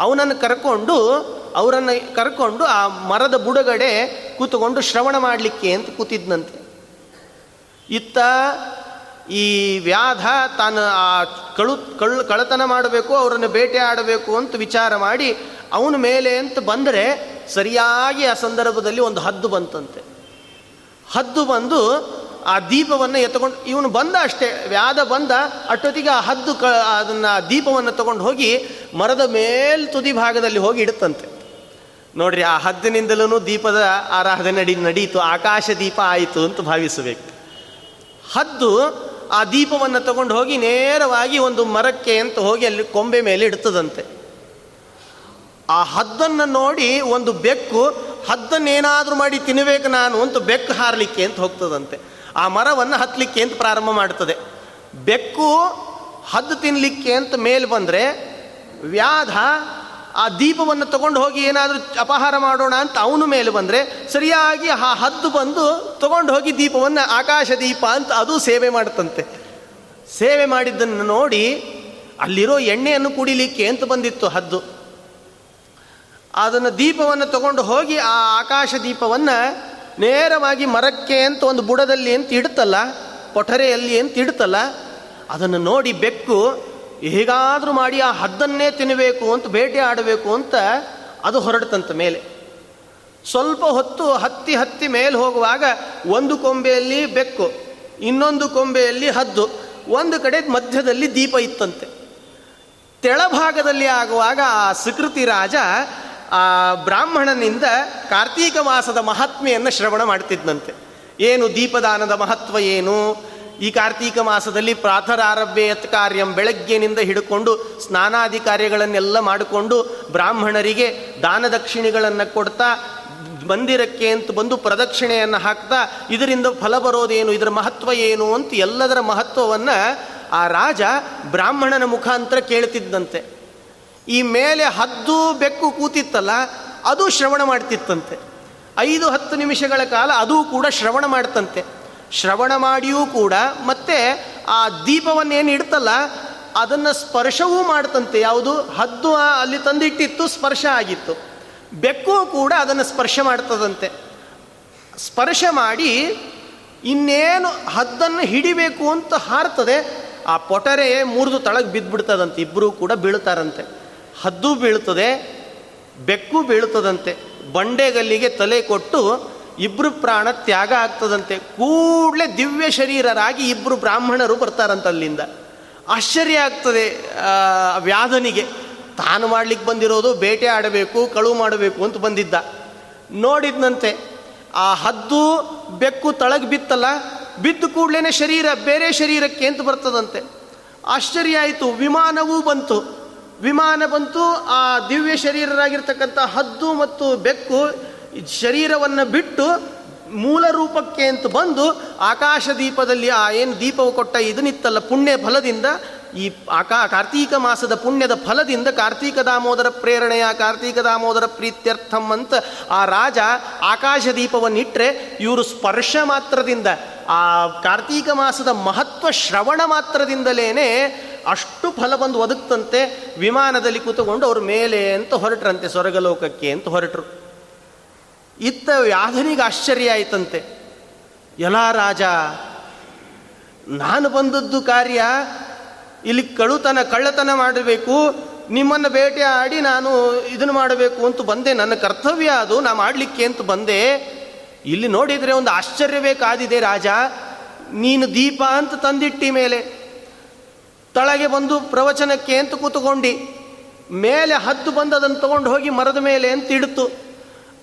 ಅವನನ್ನು ಕರ್ಕೊಂಡು, ಅವರನ್ನು ಕರ್ಕೊಂಡು ಆ ಮರದ ಬುಡಗಡೆ ಕೂತ್ಕೊಂಡು ಶ್ರವಣ ಮಾಡಲಿಕ್ಕೆ ಅಂತ ಕೂತಿದ್ನಂತೆ. ಇತ್ತ ಈ ವ್ಯಾಧ ತಾನು ಆ ಕಳು ಕಳ್ಳು ಕಳತನ ಮಾಡಬೇಕು, ಅವರನ್ನು ಬೇಟೆ ಆಡಬೇಕು ಅಂತ ವಿಚಾರ ಮಾಡಿ ಅವನ ಮೇಲೆ ಅಂತ ಬಂದರೆ ಸರಿಯಾಗಿ ಆ ಸಂದರ್ಭದಲ್ಲಿ ಒಂದು ಹದ್ದು ಬಂತಂತೆ. ಹದ್ದು ಬಂದು ಆ ದೀಪವನ್ನು ಎತ್ಕೊಂಡು, ಇವನು ಬಂದ ಅಷ್ಟೇ, ವ್ಯಾಧ ಬಂದ, ಅಷ್ಟೊತ್ತಿಗೆ ಆ ಹದ್ದು ಕ, ಅದನ್ನು ದೀಪವನ್ನು ತಗೊಂಡು ಹೋಗಿ ಮರದ ಮೇಲ್ ತುದಿ ಭಾಗದಲ್ಲಿ ಹೋಗಿ ಇಡುತ್ತಂತೆ. ನೋಡ್ರಿ, ಆ ಹದ್ದಿನಿಂದಲೂ ದೀಪದ ಆರಾಧನೆ ನಡಿ, ನಡೀತು, ಆಕಾಶ ದೀಪ ಆಯಿತು ಅಂತ ಭಾವಿಸಬೇಕು. ಹದ್ದು ಆ ದೀಪವನ್ನು ತಗೊಂಡು ಹೋಗಿ ನೇರವಾಗಿ ಒಂದು ಮರಕ್ಕೆ ಅಂತ ಹೋಗಿ ಅಲ್ಲಿ ಕೊಂಬೆ ಮೇಲೆ ಇಡ್ತದಂತೆ. ಆ ಹದ್ದನ್ನು ನೋಡಿ ಒಂದು ಬೆಕ್ಕು, ಹದ್ದನ್ನೇನಾದರೂ ಮಾಡಿ ತಿನ್ನಬೇಕು ನಾನು ಅಂತ ಬೆಕ್ಕು ಹಾರಲಿಕ್ಕೆ ಅಂತ ಹೋಗ್ತದಂತೆ. ಆ ಮರವನ್ನು ಹತ್ತಲಿಕ್ಕೆ ಅಂತ ಪ್ರಾರಂಭ ಮಾಡ್ತದೆ. ಬೆಕ್ಕು ಹದ್ದು ತಿನ್ನಲಿಕ್ಕೆ ಅಂತ ಮೇಲೆ ಬಂದರೆ ವ್ಯಾಧ ಆ ದೀಪವನ್ನು ತಗೊಂಡು ಹೋಗಿ ಏನಾದರೂ ಅಪಹಾರ ಮಾಡೋಣ ಅಂತ ಅವನು ಮೇಲೆ ಬಂದರೆ ಸರಿಯಾಗಿ ಆ ಹದ್ದು ಬಂದು ತಗೊಂಡು ಹೋಗಿ ದೀಪವನ್ನು ಆಕಾಶ ದೀಪ ಅಂತ ಅದು ಸೇವೆ ಮಾಡುತ್ತಂತೆ. ಸೇವೆ ಮಾಡಿದ್ದನ್ನು ನೋಡಿ ಅಲ್ಲಿರೋ ಎಣ್ಣೆಯನ್ನು ಕುಡಿಲಿಕ್ಕೆ ಅಂತ ಬಂದಿತ್ತು ಹದ್ದು. ಅದನ್ನು ದೀಪವನ್ನು ತಗೊಂಡು ಹೋಗಿ ಆ ಆಕಾಶ ದೀಪವನ್ನು ನೇರವಾಗಿ ಮರಕ್ಕೆ ಅಂತ ಒಂದು ಬುಡದಲ್ಲಿ ಅಂತ ಇಡುತ್ತಲ್ಲ ಕೊಠರೆಯಲ್ಲಿ ಅಂತ ಇಡುತ್ತಲ್ಲ, ಅದನ್ನು ನೋಡಿ ಬೆಕ್ಕು ಹೇಗಾದರೂ ಮಾಡಿ ಆ ಹದ್ದನ್ನೇ ತಿನ್ನಬೇಕು ಅಂತ ಬೇಟೆ ಆಡಬೇಕು ಅಂತ ಅದು ಹೊರಡ್ತಂತ ಮೇಲೆ. ಸ್ವಲ್ಪ ಹೊತ್ತು ಹತ್ತಿ ಹತ್ತಿ ಮೇಲೆ ಹೋಗುವಾಗ ಒಂದು ಕೊಂಬೆಯಲ್ಲಿ ಬೆಕ್ಕು, ಇನ್ನೊಂದು ಕೊಂಬೆಯಲ್ಲಿ ಹದ್ದು, ಒಂದು ಕಡೆ ಮಧ್ಯದಲ್ಲಿ ದೀಪ ಇತ್ತಂತೆ. ತೆಳಭಾಗದಲ್ಲಿ ಆಗುವಾಗ ಆ ಸುಕೃತಿ ರಾಜ ಆ ಬ್ರಾಹ್ಮಣನಿಂದ ಕಾರ್ತೀಕ ಮಾಸದ ಮಹಾತ್ಮೆಯನ್ನು ಶ್ರವಣ ಮಾಡ್ತಿದ್ದಂತೆ ಏನು ದೀಪದಾನದ ಮಹತ್ವ ಏನು? ಈ ಕಾರ್ತೀಕ ಮಾಸದಲ್ಲಿ ಪ್ರಾತರಾರಭ್ಯತ್ ಕಾರ್ಯಂ ಬೆಳಗ್ಗೆನಿಂದ ಹಿಡ್ಕೊಂಡು ಸ್ನಾನಾದಿ ಕಾರ್ಯಗಳನ್ನೆಲ್ಲ ಮಾಡಿಕೊಂಡು ಬ್ರಾಹ್ಮಣರಿಗೆ ದಾನ ದಕ್ಷಿಣೆಗಳನ್ನು ಕೊಡ್ತಾ ಮಂದಿರಕ್ಕೆ ಅಂತ ಬಂದು ಪ್ರದಕ್ಷಿಣೆಯನ್ನು ಹಾಕ್ತಾ ಇದರಿಂದ ಫಲ ಬರೋದೇನು, ಇದರ ಮಹತ್ವ ಏನು ಅಂತ ಎಲ್ಲದರ ಮಹತ್ವವನ್ನು ಆ ರಾಜ ಬ್ರಾಹ್ಮಣನ ಮುಖಾಂತರ ಕೇಳ್ತಿದ್ದಂತೆ. ಈ ಮೇಲೆ ಹದ್ದು ಬೆಕ್ಕು ಕೂತಿತ್ತಲ್ಲ, ಅದು ಶ್ರವಣ ಮಾಡ್ತಿತ್ತಂತೆ. ಐದು ಹತ್ತು ನಿಮಿಷಗಳ ಕಾಲ ಅದು ಕೂಡ ಶ್ರವಣ ಮಾಡ್ತಂತೆ. ಶ್ರವಣ ಮಾಡಿಯೂ ಕೂಡ ಮತ್ತೆ ಆ ದೀಪವನ್ನೇನು ಇಡ್ತಲ್ಲ, ಅದನ್ನು ಸ್ಪರ್ಶವೂ ಮಾಡ್ತಂತೆ. ಯಾವುದು? ಹದ್ದು ಅಲ್ಲಿ ತಂದಿಟ್ಟಿತ್ತು, ಸ್ಪರ್ಶ ಆಗಿತ್ತು. ಬೆಕ್ಕು ಕೂಡ ಅದನ್ನು ಸ್ಪರ್ಶ ಮಾಡ್ತದಂತೆ. ಸ್ಪರ್ಶ ಮಾಡಿ ಇನ್ನೇನು ಹದ್ದನ್ನು ಹಿಡಿಬೇಕು ಅಂತ ಹಾರ್ತದೆ, ಆ ಪೊಟರೆ ಮುರಿದು ತಳಗೆ ಬಿದ್ದುಬಿಡ್ತದಂತೆ ಇಬ್ಬರೂ ಕೂಡ ಬೀಳ್ತಾರಂತೆ. ಹದ್ದು ಬೀಳ್ತದೆ, ಬೆಕ್ಕು ಬೀಳ್ತದಂತೆ. ಬಂಡೆಗಲ್ಲಿಗೆ ತಲೆ ಕೊಟ್ಟು ಇಬ್ಬರು ಪ್ರಾಣ ತ್ಯಾಗ ಆಗ್ತದಂತೆ. ಕೂಡಲೇ ದಿವ್ಯ ಶರೀರರಾಗಿ ಇಬ್ಬರು ಬ್ರಾಹ್ಮಣರು ಬರ್ತಾರಂತ ಅಲ್ಲಿಂದ. ಆಶ್ಚರ್ಯ ಆಗ್ತದೆ ವ್ಯಾಧನಿಗೆ. ತಾನು ಮಾಡ್ಲಿಕ್ಕೆ ಬಂದಿರೋದು, ಬೇಟೆ ಆಡಬೇಕು ಕಳುವು ಮಾಡಬೇಕು ಅಂತ ಬಂದಿದ್ದ. ನೋಡಿದ್ನಂತೆ, ಆ ಹದ್ದು ಬೆಕ್ಕು ತಳಗೆ ಬಿತ್ತಲ್ಲ, ಬಿದ್ದು ಕೂಡಲೇ ಶರೀರ, ಬೇರೆ ಶರೀರಕ್ಕೆ ಅಂತ ಬರ್ತದಂತೆ. ಆಶ್ಚರ್ಯ ಆಯಿತು, ವಿಮಾನವೂ ಬಂತು. ವಿಮಾನ ಬಂತು, ಆ ದಿವ್ಯ ಶರೀರರಾಗಿರ್ತಕ್ಕಂಥ ಹದ್ದು ಮತ್ತು ಬೆಕ್ಕು ಶರೀರವನ್ನು ಬಿಟ್ಟು ಮೂಲ ರೂಪಕ್ಕೆ ಅಂತ ಬಂದು ಆಕಾಶ ದೀಪದಲ್ಲಿ ಆ ಏನು ದೀಪವು ಕೊಟ್ಟ ಇದನ್ನಿತ್ತಲ್ಲ ಪುಣ್ಯ ಫಲದಿಂದ ಈ ಆಕಾ ಕಾರ್ತೀಕ ಮಾಸದ ಪುಣ್ಯದ ಫಲದಿಂದ ಕಾರ್ತೀಕ ದಾಮೋದರ ಪ್ರೇರಣೆಯ ಕಾರ್ತೀಕ ದಾಮೋದರ ಪ್ರೀತ್ಯರ್ಥಂ ಅಂತ ಆ ರಾಜ ಆಕಾಶ ದೀಪವನ್ನಿಟ್ಟರೆ ಇವರು ಸ್ಪರ್ಶ ಮಾತ್ರದಿಂದ ಆ ಕಾರ್ತೀಕ ಮಾಸದ ಮಹತ್ವ ಶ್ರವಣ ಮಾತ್ರದಿಂದಲೇ ಅಷ್ಟು ಫಲ ಬಂದು ಒದಗ್ತಂತೆ ವಿಮಾನದಲ್ಲಿ ಕೂತುಕೊಂಡು ಅವ್ರ ಮೇಲೆ ಅಂತ ಹೊರಟ್ರಂತೆ ಸ್ವರ್ಗಲೋಕಕ್ಕೆ ಅಂತ ಹೊರಟರು. ಇತ್ತ ವ್ಯಾಧನಿಗೆ ಆಶ್ಚರ್ಯ ಆಯ್ತಂತೆ. ಎಲ್ಲ ರಾಜ, ನಾನು ಬಂದದ್ದು ಕಾರ್ಯ ಇಲ್ಲಿ ಕಳುತನ, ಕಳ್ಳತನ ಮಾಡಬೇಕು. ನಿಮ್ಮನ್ನು ಬೇಟೆ ಆಡಿ ನಾನು ಇದನ್ನು ಮಾಡಬೇಕು ಅಂತ ಬಂದೆ. ನನ್ನ ಕರ್ತವ್ಯ ಅದು, ನಾ ಮಾಡಲಿಕ್ಕೆ ಅಂತ ಬಂದೆ. ಇಲ್ಲಿ ನೋಡಿದರೆ ಒಂದು ಆಶ್ಚರ್ಯವೇ ಕಾದಿದೆ ರಾಜ. ನೀನು ದೀಪ ಅಂತ ತಂದಿಟ್ಟಿ ಮೇಲೆ, ತಳಗೆ ಬಂದು ಪ್ರವಚನಕ್ಕೆ ಅಂತ ಕೂತ್ಕೊಂಡು. ಮೇಲೆ ಹತ್ತು ಬಂದು ಅದನ್ನು ತಗೊಂಡು ಹೋಗಿ ಮರದ ಮೇಲೆ ಅಂತ ಇಡ್ತು.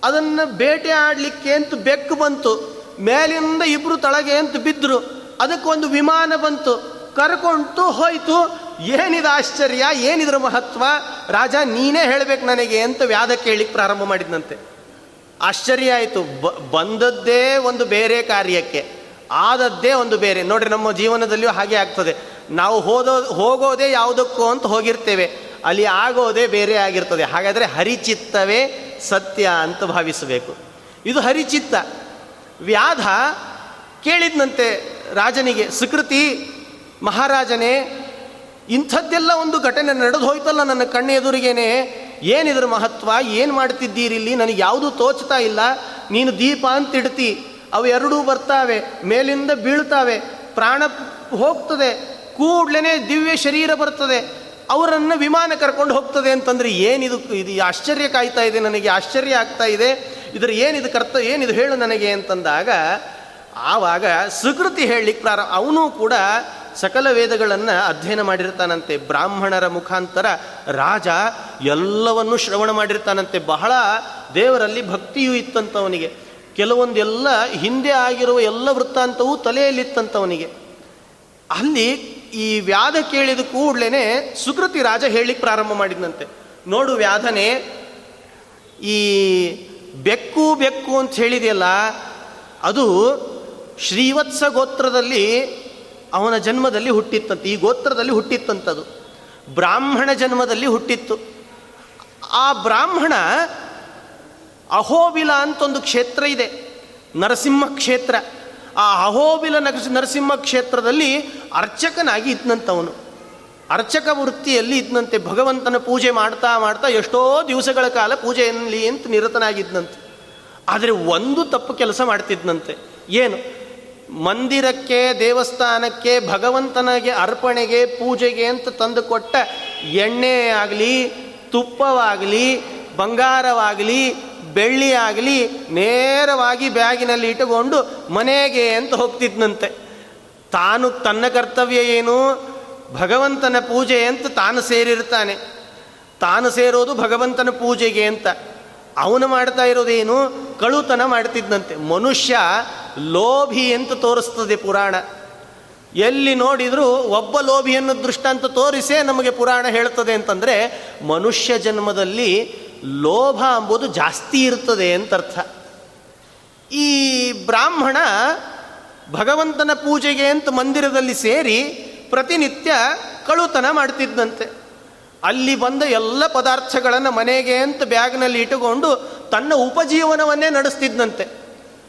ಅದನ್ನು ಬೇಟೆ ಆಡಲಿಕ್ಕೆ ಅಂತ ಬೆಕ್ಕು ಬಂತು. ಮೇಲಿಂದ ಇಬ್ಬರು ತಳಗೆ ಅಂತ ಬಿದ್ದರು ಅದಕ್ಕೊಂದು ವಿಮಾನ ಬಂತು. ಕರ್ಕೊಂಡು ಹೋಯಿತು. ಏನಿದು ಆಶ್ಚರ್ಯ, ಏನಿದ್ರ ಮಹತ್ವ? ರಾಜ, ನೀನೇ ಹೇಳಬೇಕು ನನಗೆ ಅಂತ ವ್ಯಾದ ಕೇಳಲಿಕ್ಕೆ ಪ್ರಾರಂಭ ಮಾಡಿದಂತೆ ಆಶ್ಚರ್ಯ ಆಯಿತು. ಬಂದದ್ದೇ ಒಂದು ಬೇರೆ ಕಾರ್ಯಕ್ಕೆ. ಆದದ್ದೇ ಒಂದು ಬೇರೆ. ನೋಡ್ರಿ, ನಮ್ಮ ಜೀವನದಲ್ಲಿಯೂ ಹಾಗೆ ಆಗ್ತದೆ. ನಾವು ಹೋದೋ, ಹೋಗೋದೇ ಯಾವುದಕ್ಕೂ ಅಂತ ಹೋಗಿರ್ತೇವೆ. ಅಲ್ಲಿ ಆಗೋದೇ ಬೇರೆ ಆಗಿರ್ತದೆ. ಹಾಗಾದರೆ ಹರಿಚಿತ್ತವೇ ಸತ್ಯ ಅಂತ ಭಾವಿಸಬೇಕು. ಇದು ಹರಿಚಿತ್ತ. ವ್ಯಾಧ ಕೇಳಿದ್ನಂತೆ ರಾಜನಿಗೆ, ಸುಕೃತಿ, ಮಹಾರಾಜನೇ, ಇಂಥದ್ದೆಲ್ಲ ಒಂದು ಘಟನೆ ನಡೆದು ಹೋಯ್ತಲ್ಲ ನನ್ನ ಕಣ್ಣು ಎದುರಿಗೇನೆ ಏನಿದ್ರ ಮಹತ್ವ? ಏನು ಮಾಡ್ತಿದ್ದೀರಿ ಇಲ್ಲಿ ನನಗೆ ಯಾವುದೂ ತೋಚ್ತಾ ಇಲ್ಲ. ನೀನು ದೀಪ ಅಂತ ಇಡ್ತಿ. ಅವು ಎರಡೂ ಬರ್ತಾವೆ, ಮೇಲಿಂದ ಬೀಳ್ತಾವೆ. ಪ್ರಾಣ ಹೋಗ್ತದೆ. ಕೂಡ್ಲೇ ದಿವ್ಯ ಶರೀರ ಬರ್ತದೆ. ಅವರನ್ನು ವಿಮಾನ ಕರ್ಕೊಂಡು ಹೋಗ್ತದೆ ಅಂತಂದರೆ ಏನಿದು, ಇದು ಆಶ್ಚರ್ಯ ಕಾಯ್ತಾ ಇದೆ, ನನಗೆ ಆಶ್ಚರ್ಯ ಆಗ್ತಾ ಇದೆ, ಇದರ ಏನಿದು ಕರ್ತ, ಏನಿದು ಹೇಳು ನನಗೆ ಅಂತಂದಾಗ, ಆವಾಗ ಸುಕೃತಿ ಹೇಳಲಿಕ್ಕೆ ಪ್ರಾರಂಭ ಅವನು ಕೂಡ ಸಕಲ ವೇದಗಳನ್ನು ಅಧ್ಯಯನ ಮಾಡಿರ್ತಾನಂತೆ, ಬ್ರಾಹ್ಮಣರ ಮುಖಾಂತರ ರಾಜ ಎಲ್ಲವನ್ನೂ ಶ್ರವಣ ಮಾಡಿರ್ತಾನಂತೆ, ಬಹಳ ದೇವರಲ್ಲಿ ಭಕ್ತಿಯೂ ಇತ್ತಂತವನಿಗೆ, ಕೆಲವೊಂದೆಲ್ಲ ಹಿಂದೆ ಆಗಿರುವ ಎಲ್ಲ ವೃತ್ತಾಂತವೂ ತಲೆಯಲ್ಲಿತ್ತಂತವನಿಗೆ. ಅಲ್ಲಿ ಈ ವ್ಯಾಧ ಕೇಳಿದ ಕೂಡ್ಲೇ ಸುಕೃತಿ ರಾಜ ಹೇಳಲಿಕ್ಕೆ ಪ್ರಾರಂಭ ಮಾಡಿದಂತೆ ನೋಡು ವ್ಯಾಧನೆ, ಈ ಬೆಕ್ಕು ಬೆಕ್ಕು ಅಂತ ಹೇಳಿದೆಯಲ್ಲ, ಅದು ಶ್ರೀವತ್ಸ ಗೋತ್ರದಲ್ಲಿ ಅವನ ಜನ್ಮದಲ್ಲಿ ಹುಟ್ಟಿತ್ತಂತೆ. ಈ ಗೋತ್ರದಲ್ಲಿ ಹುಟ್ಟಿತ್ತಂಥದ್ದು ಬ್ರಾಹ್ಮಣ ಜನ್ಮದಲ್ಲಿ ಹುಟ್ಟಿತ್ತು. ಆ ಬ್ರಾಹ್ಮಣ ಅಹೋಬಿಲ ಅಂತ ಒಂದು ಕ್ಷೇತ್ರ ಇದೆ, ನರಸಿಂಹ ಕ್ಷೇತ್ರ. ಆ ಅಹೋಬಿಲ ನರಸಿಂಹ ಕ್ಷೇತ್ರದಲ್ಲಿ ಅರ್ಚಕನಾಗಿ ಇದ್ನಂತವನು. ಅರ್ಚಕ ವೃತ್ತಿಯಲ್ಲಿ ಇದ್ನಂತೆ, ಭಗವಂತನ ಪೂಜೆ ಮಾಡ್ತಾ ಮಾಡ್ತಾ ಎಷ್ಟೋ ದಿವಸಗಳ ಕಾಲ ಪೂಜೆಯಲ್ಲಿ ಅಂತ ನಿರತನಾಗಿದ್ನಂತೆ. ಆದರೆ ಒಂದು ತಪ್ಪು ಕೆಲಸ ಮಾಡ್ತಿದ್ನಂತೆ. ಏನು? ಮಂದಿರಕ್ಕೆ, ದೇವಸ್ಥಾನಕ್ಕೆ, ಭಗವಂತನಿಗೆ ಅರ್ಪಣೆಗೆ, ಪೂಜೆಗೆ ಅಂತ ತಂದು ಕೊಟ್ಟ ಎಣ್ಣೆ ಆಗಲಿ, ತುಪ್ಪವಾಗಲಿ, ಬಂಗಾರವಾಗಲಿ ಬೆಳ್ಳಿ ಆಗಲಿ ನೇರವಾಗಿ ಬ್ಯಾಗಿನಲ್ಲಿ ಇಟ್ಟುಕೊಂಡು ಮನೆಗೆ ಅಂತ ಹೋಗ್ತಿದ್ನಂತೆ. ತಾನು ತನ್ನ ಕರ್ತವ್ಯ ಏನು? ಭಗವಂತನ ಪೂಜೆ ಅಂತ ತಾನು ಸೇರಿರ್ತಾನೆ. ತಾನು ಸೇರೋದು ಭಗವಂತನ ಪೂಜೆಗೆ ಅಂತ. ಅವನು ಮಾಡ್ತಾ ಇರೋದೇನು? ಕಳುತನ ಮಾಡ್ತಿದ್ದಂತೆ ಮನುಷ್ಯ ಲೋಭಿ ಅಂತ ತೋರಿಸ್ತದೆ ಪುರಾಣ. ಎಲ್ಲಿ ನೋಡಿದರೂ ಒಬ್ಬ ಲೋಭಿಯನ್ನು ದೃಷ್ಟಾಂತ ತೋರಿಸೇ ನಮಗೆ ಪುರಾಣ ಹೇಳ್ತದೆ ಅಂತಂದರೆ ಮನುಷ್ಯ ಜನ್ಮದಲ್ಲಿ ಲೋಭ ಅಂಬುದು ಜಾಸ್ತಿ ಇರ್ತದೆ ಅಂತ ಅರ್ಥ. ಈ ಬ್ರಾಹ್ಮಣ ಭಗವಂತನ ಪೂಜೆಗೆ ಅಂತ ಮಂದಿರದಲ್ಲಿ ಸೇರಿ ಪ್ರತಿನಿತ್ಯ ಕಳುತನ ಮಾಡ್ತಿದ್ದಂತೆ. ಅಲ್ಲಿ ಬಂದ ಎಲ್ಲ ಪದಾರ್ಥಗಳನ್ನು ಮನೆಗೆ ಅಂತ ಬ್ಯಾಗ್ನಲ್ಲಿ ಇಟ್ಟುಕೊಂಡು ತನ್ನ ಉಪಜೀವನವನ್ನೇ ನಡೆಸ್ತಿದ್ದಂತೆ.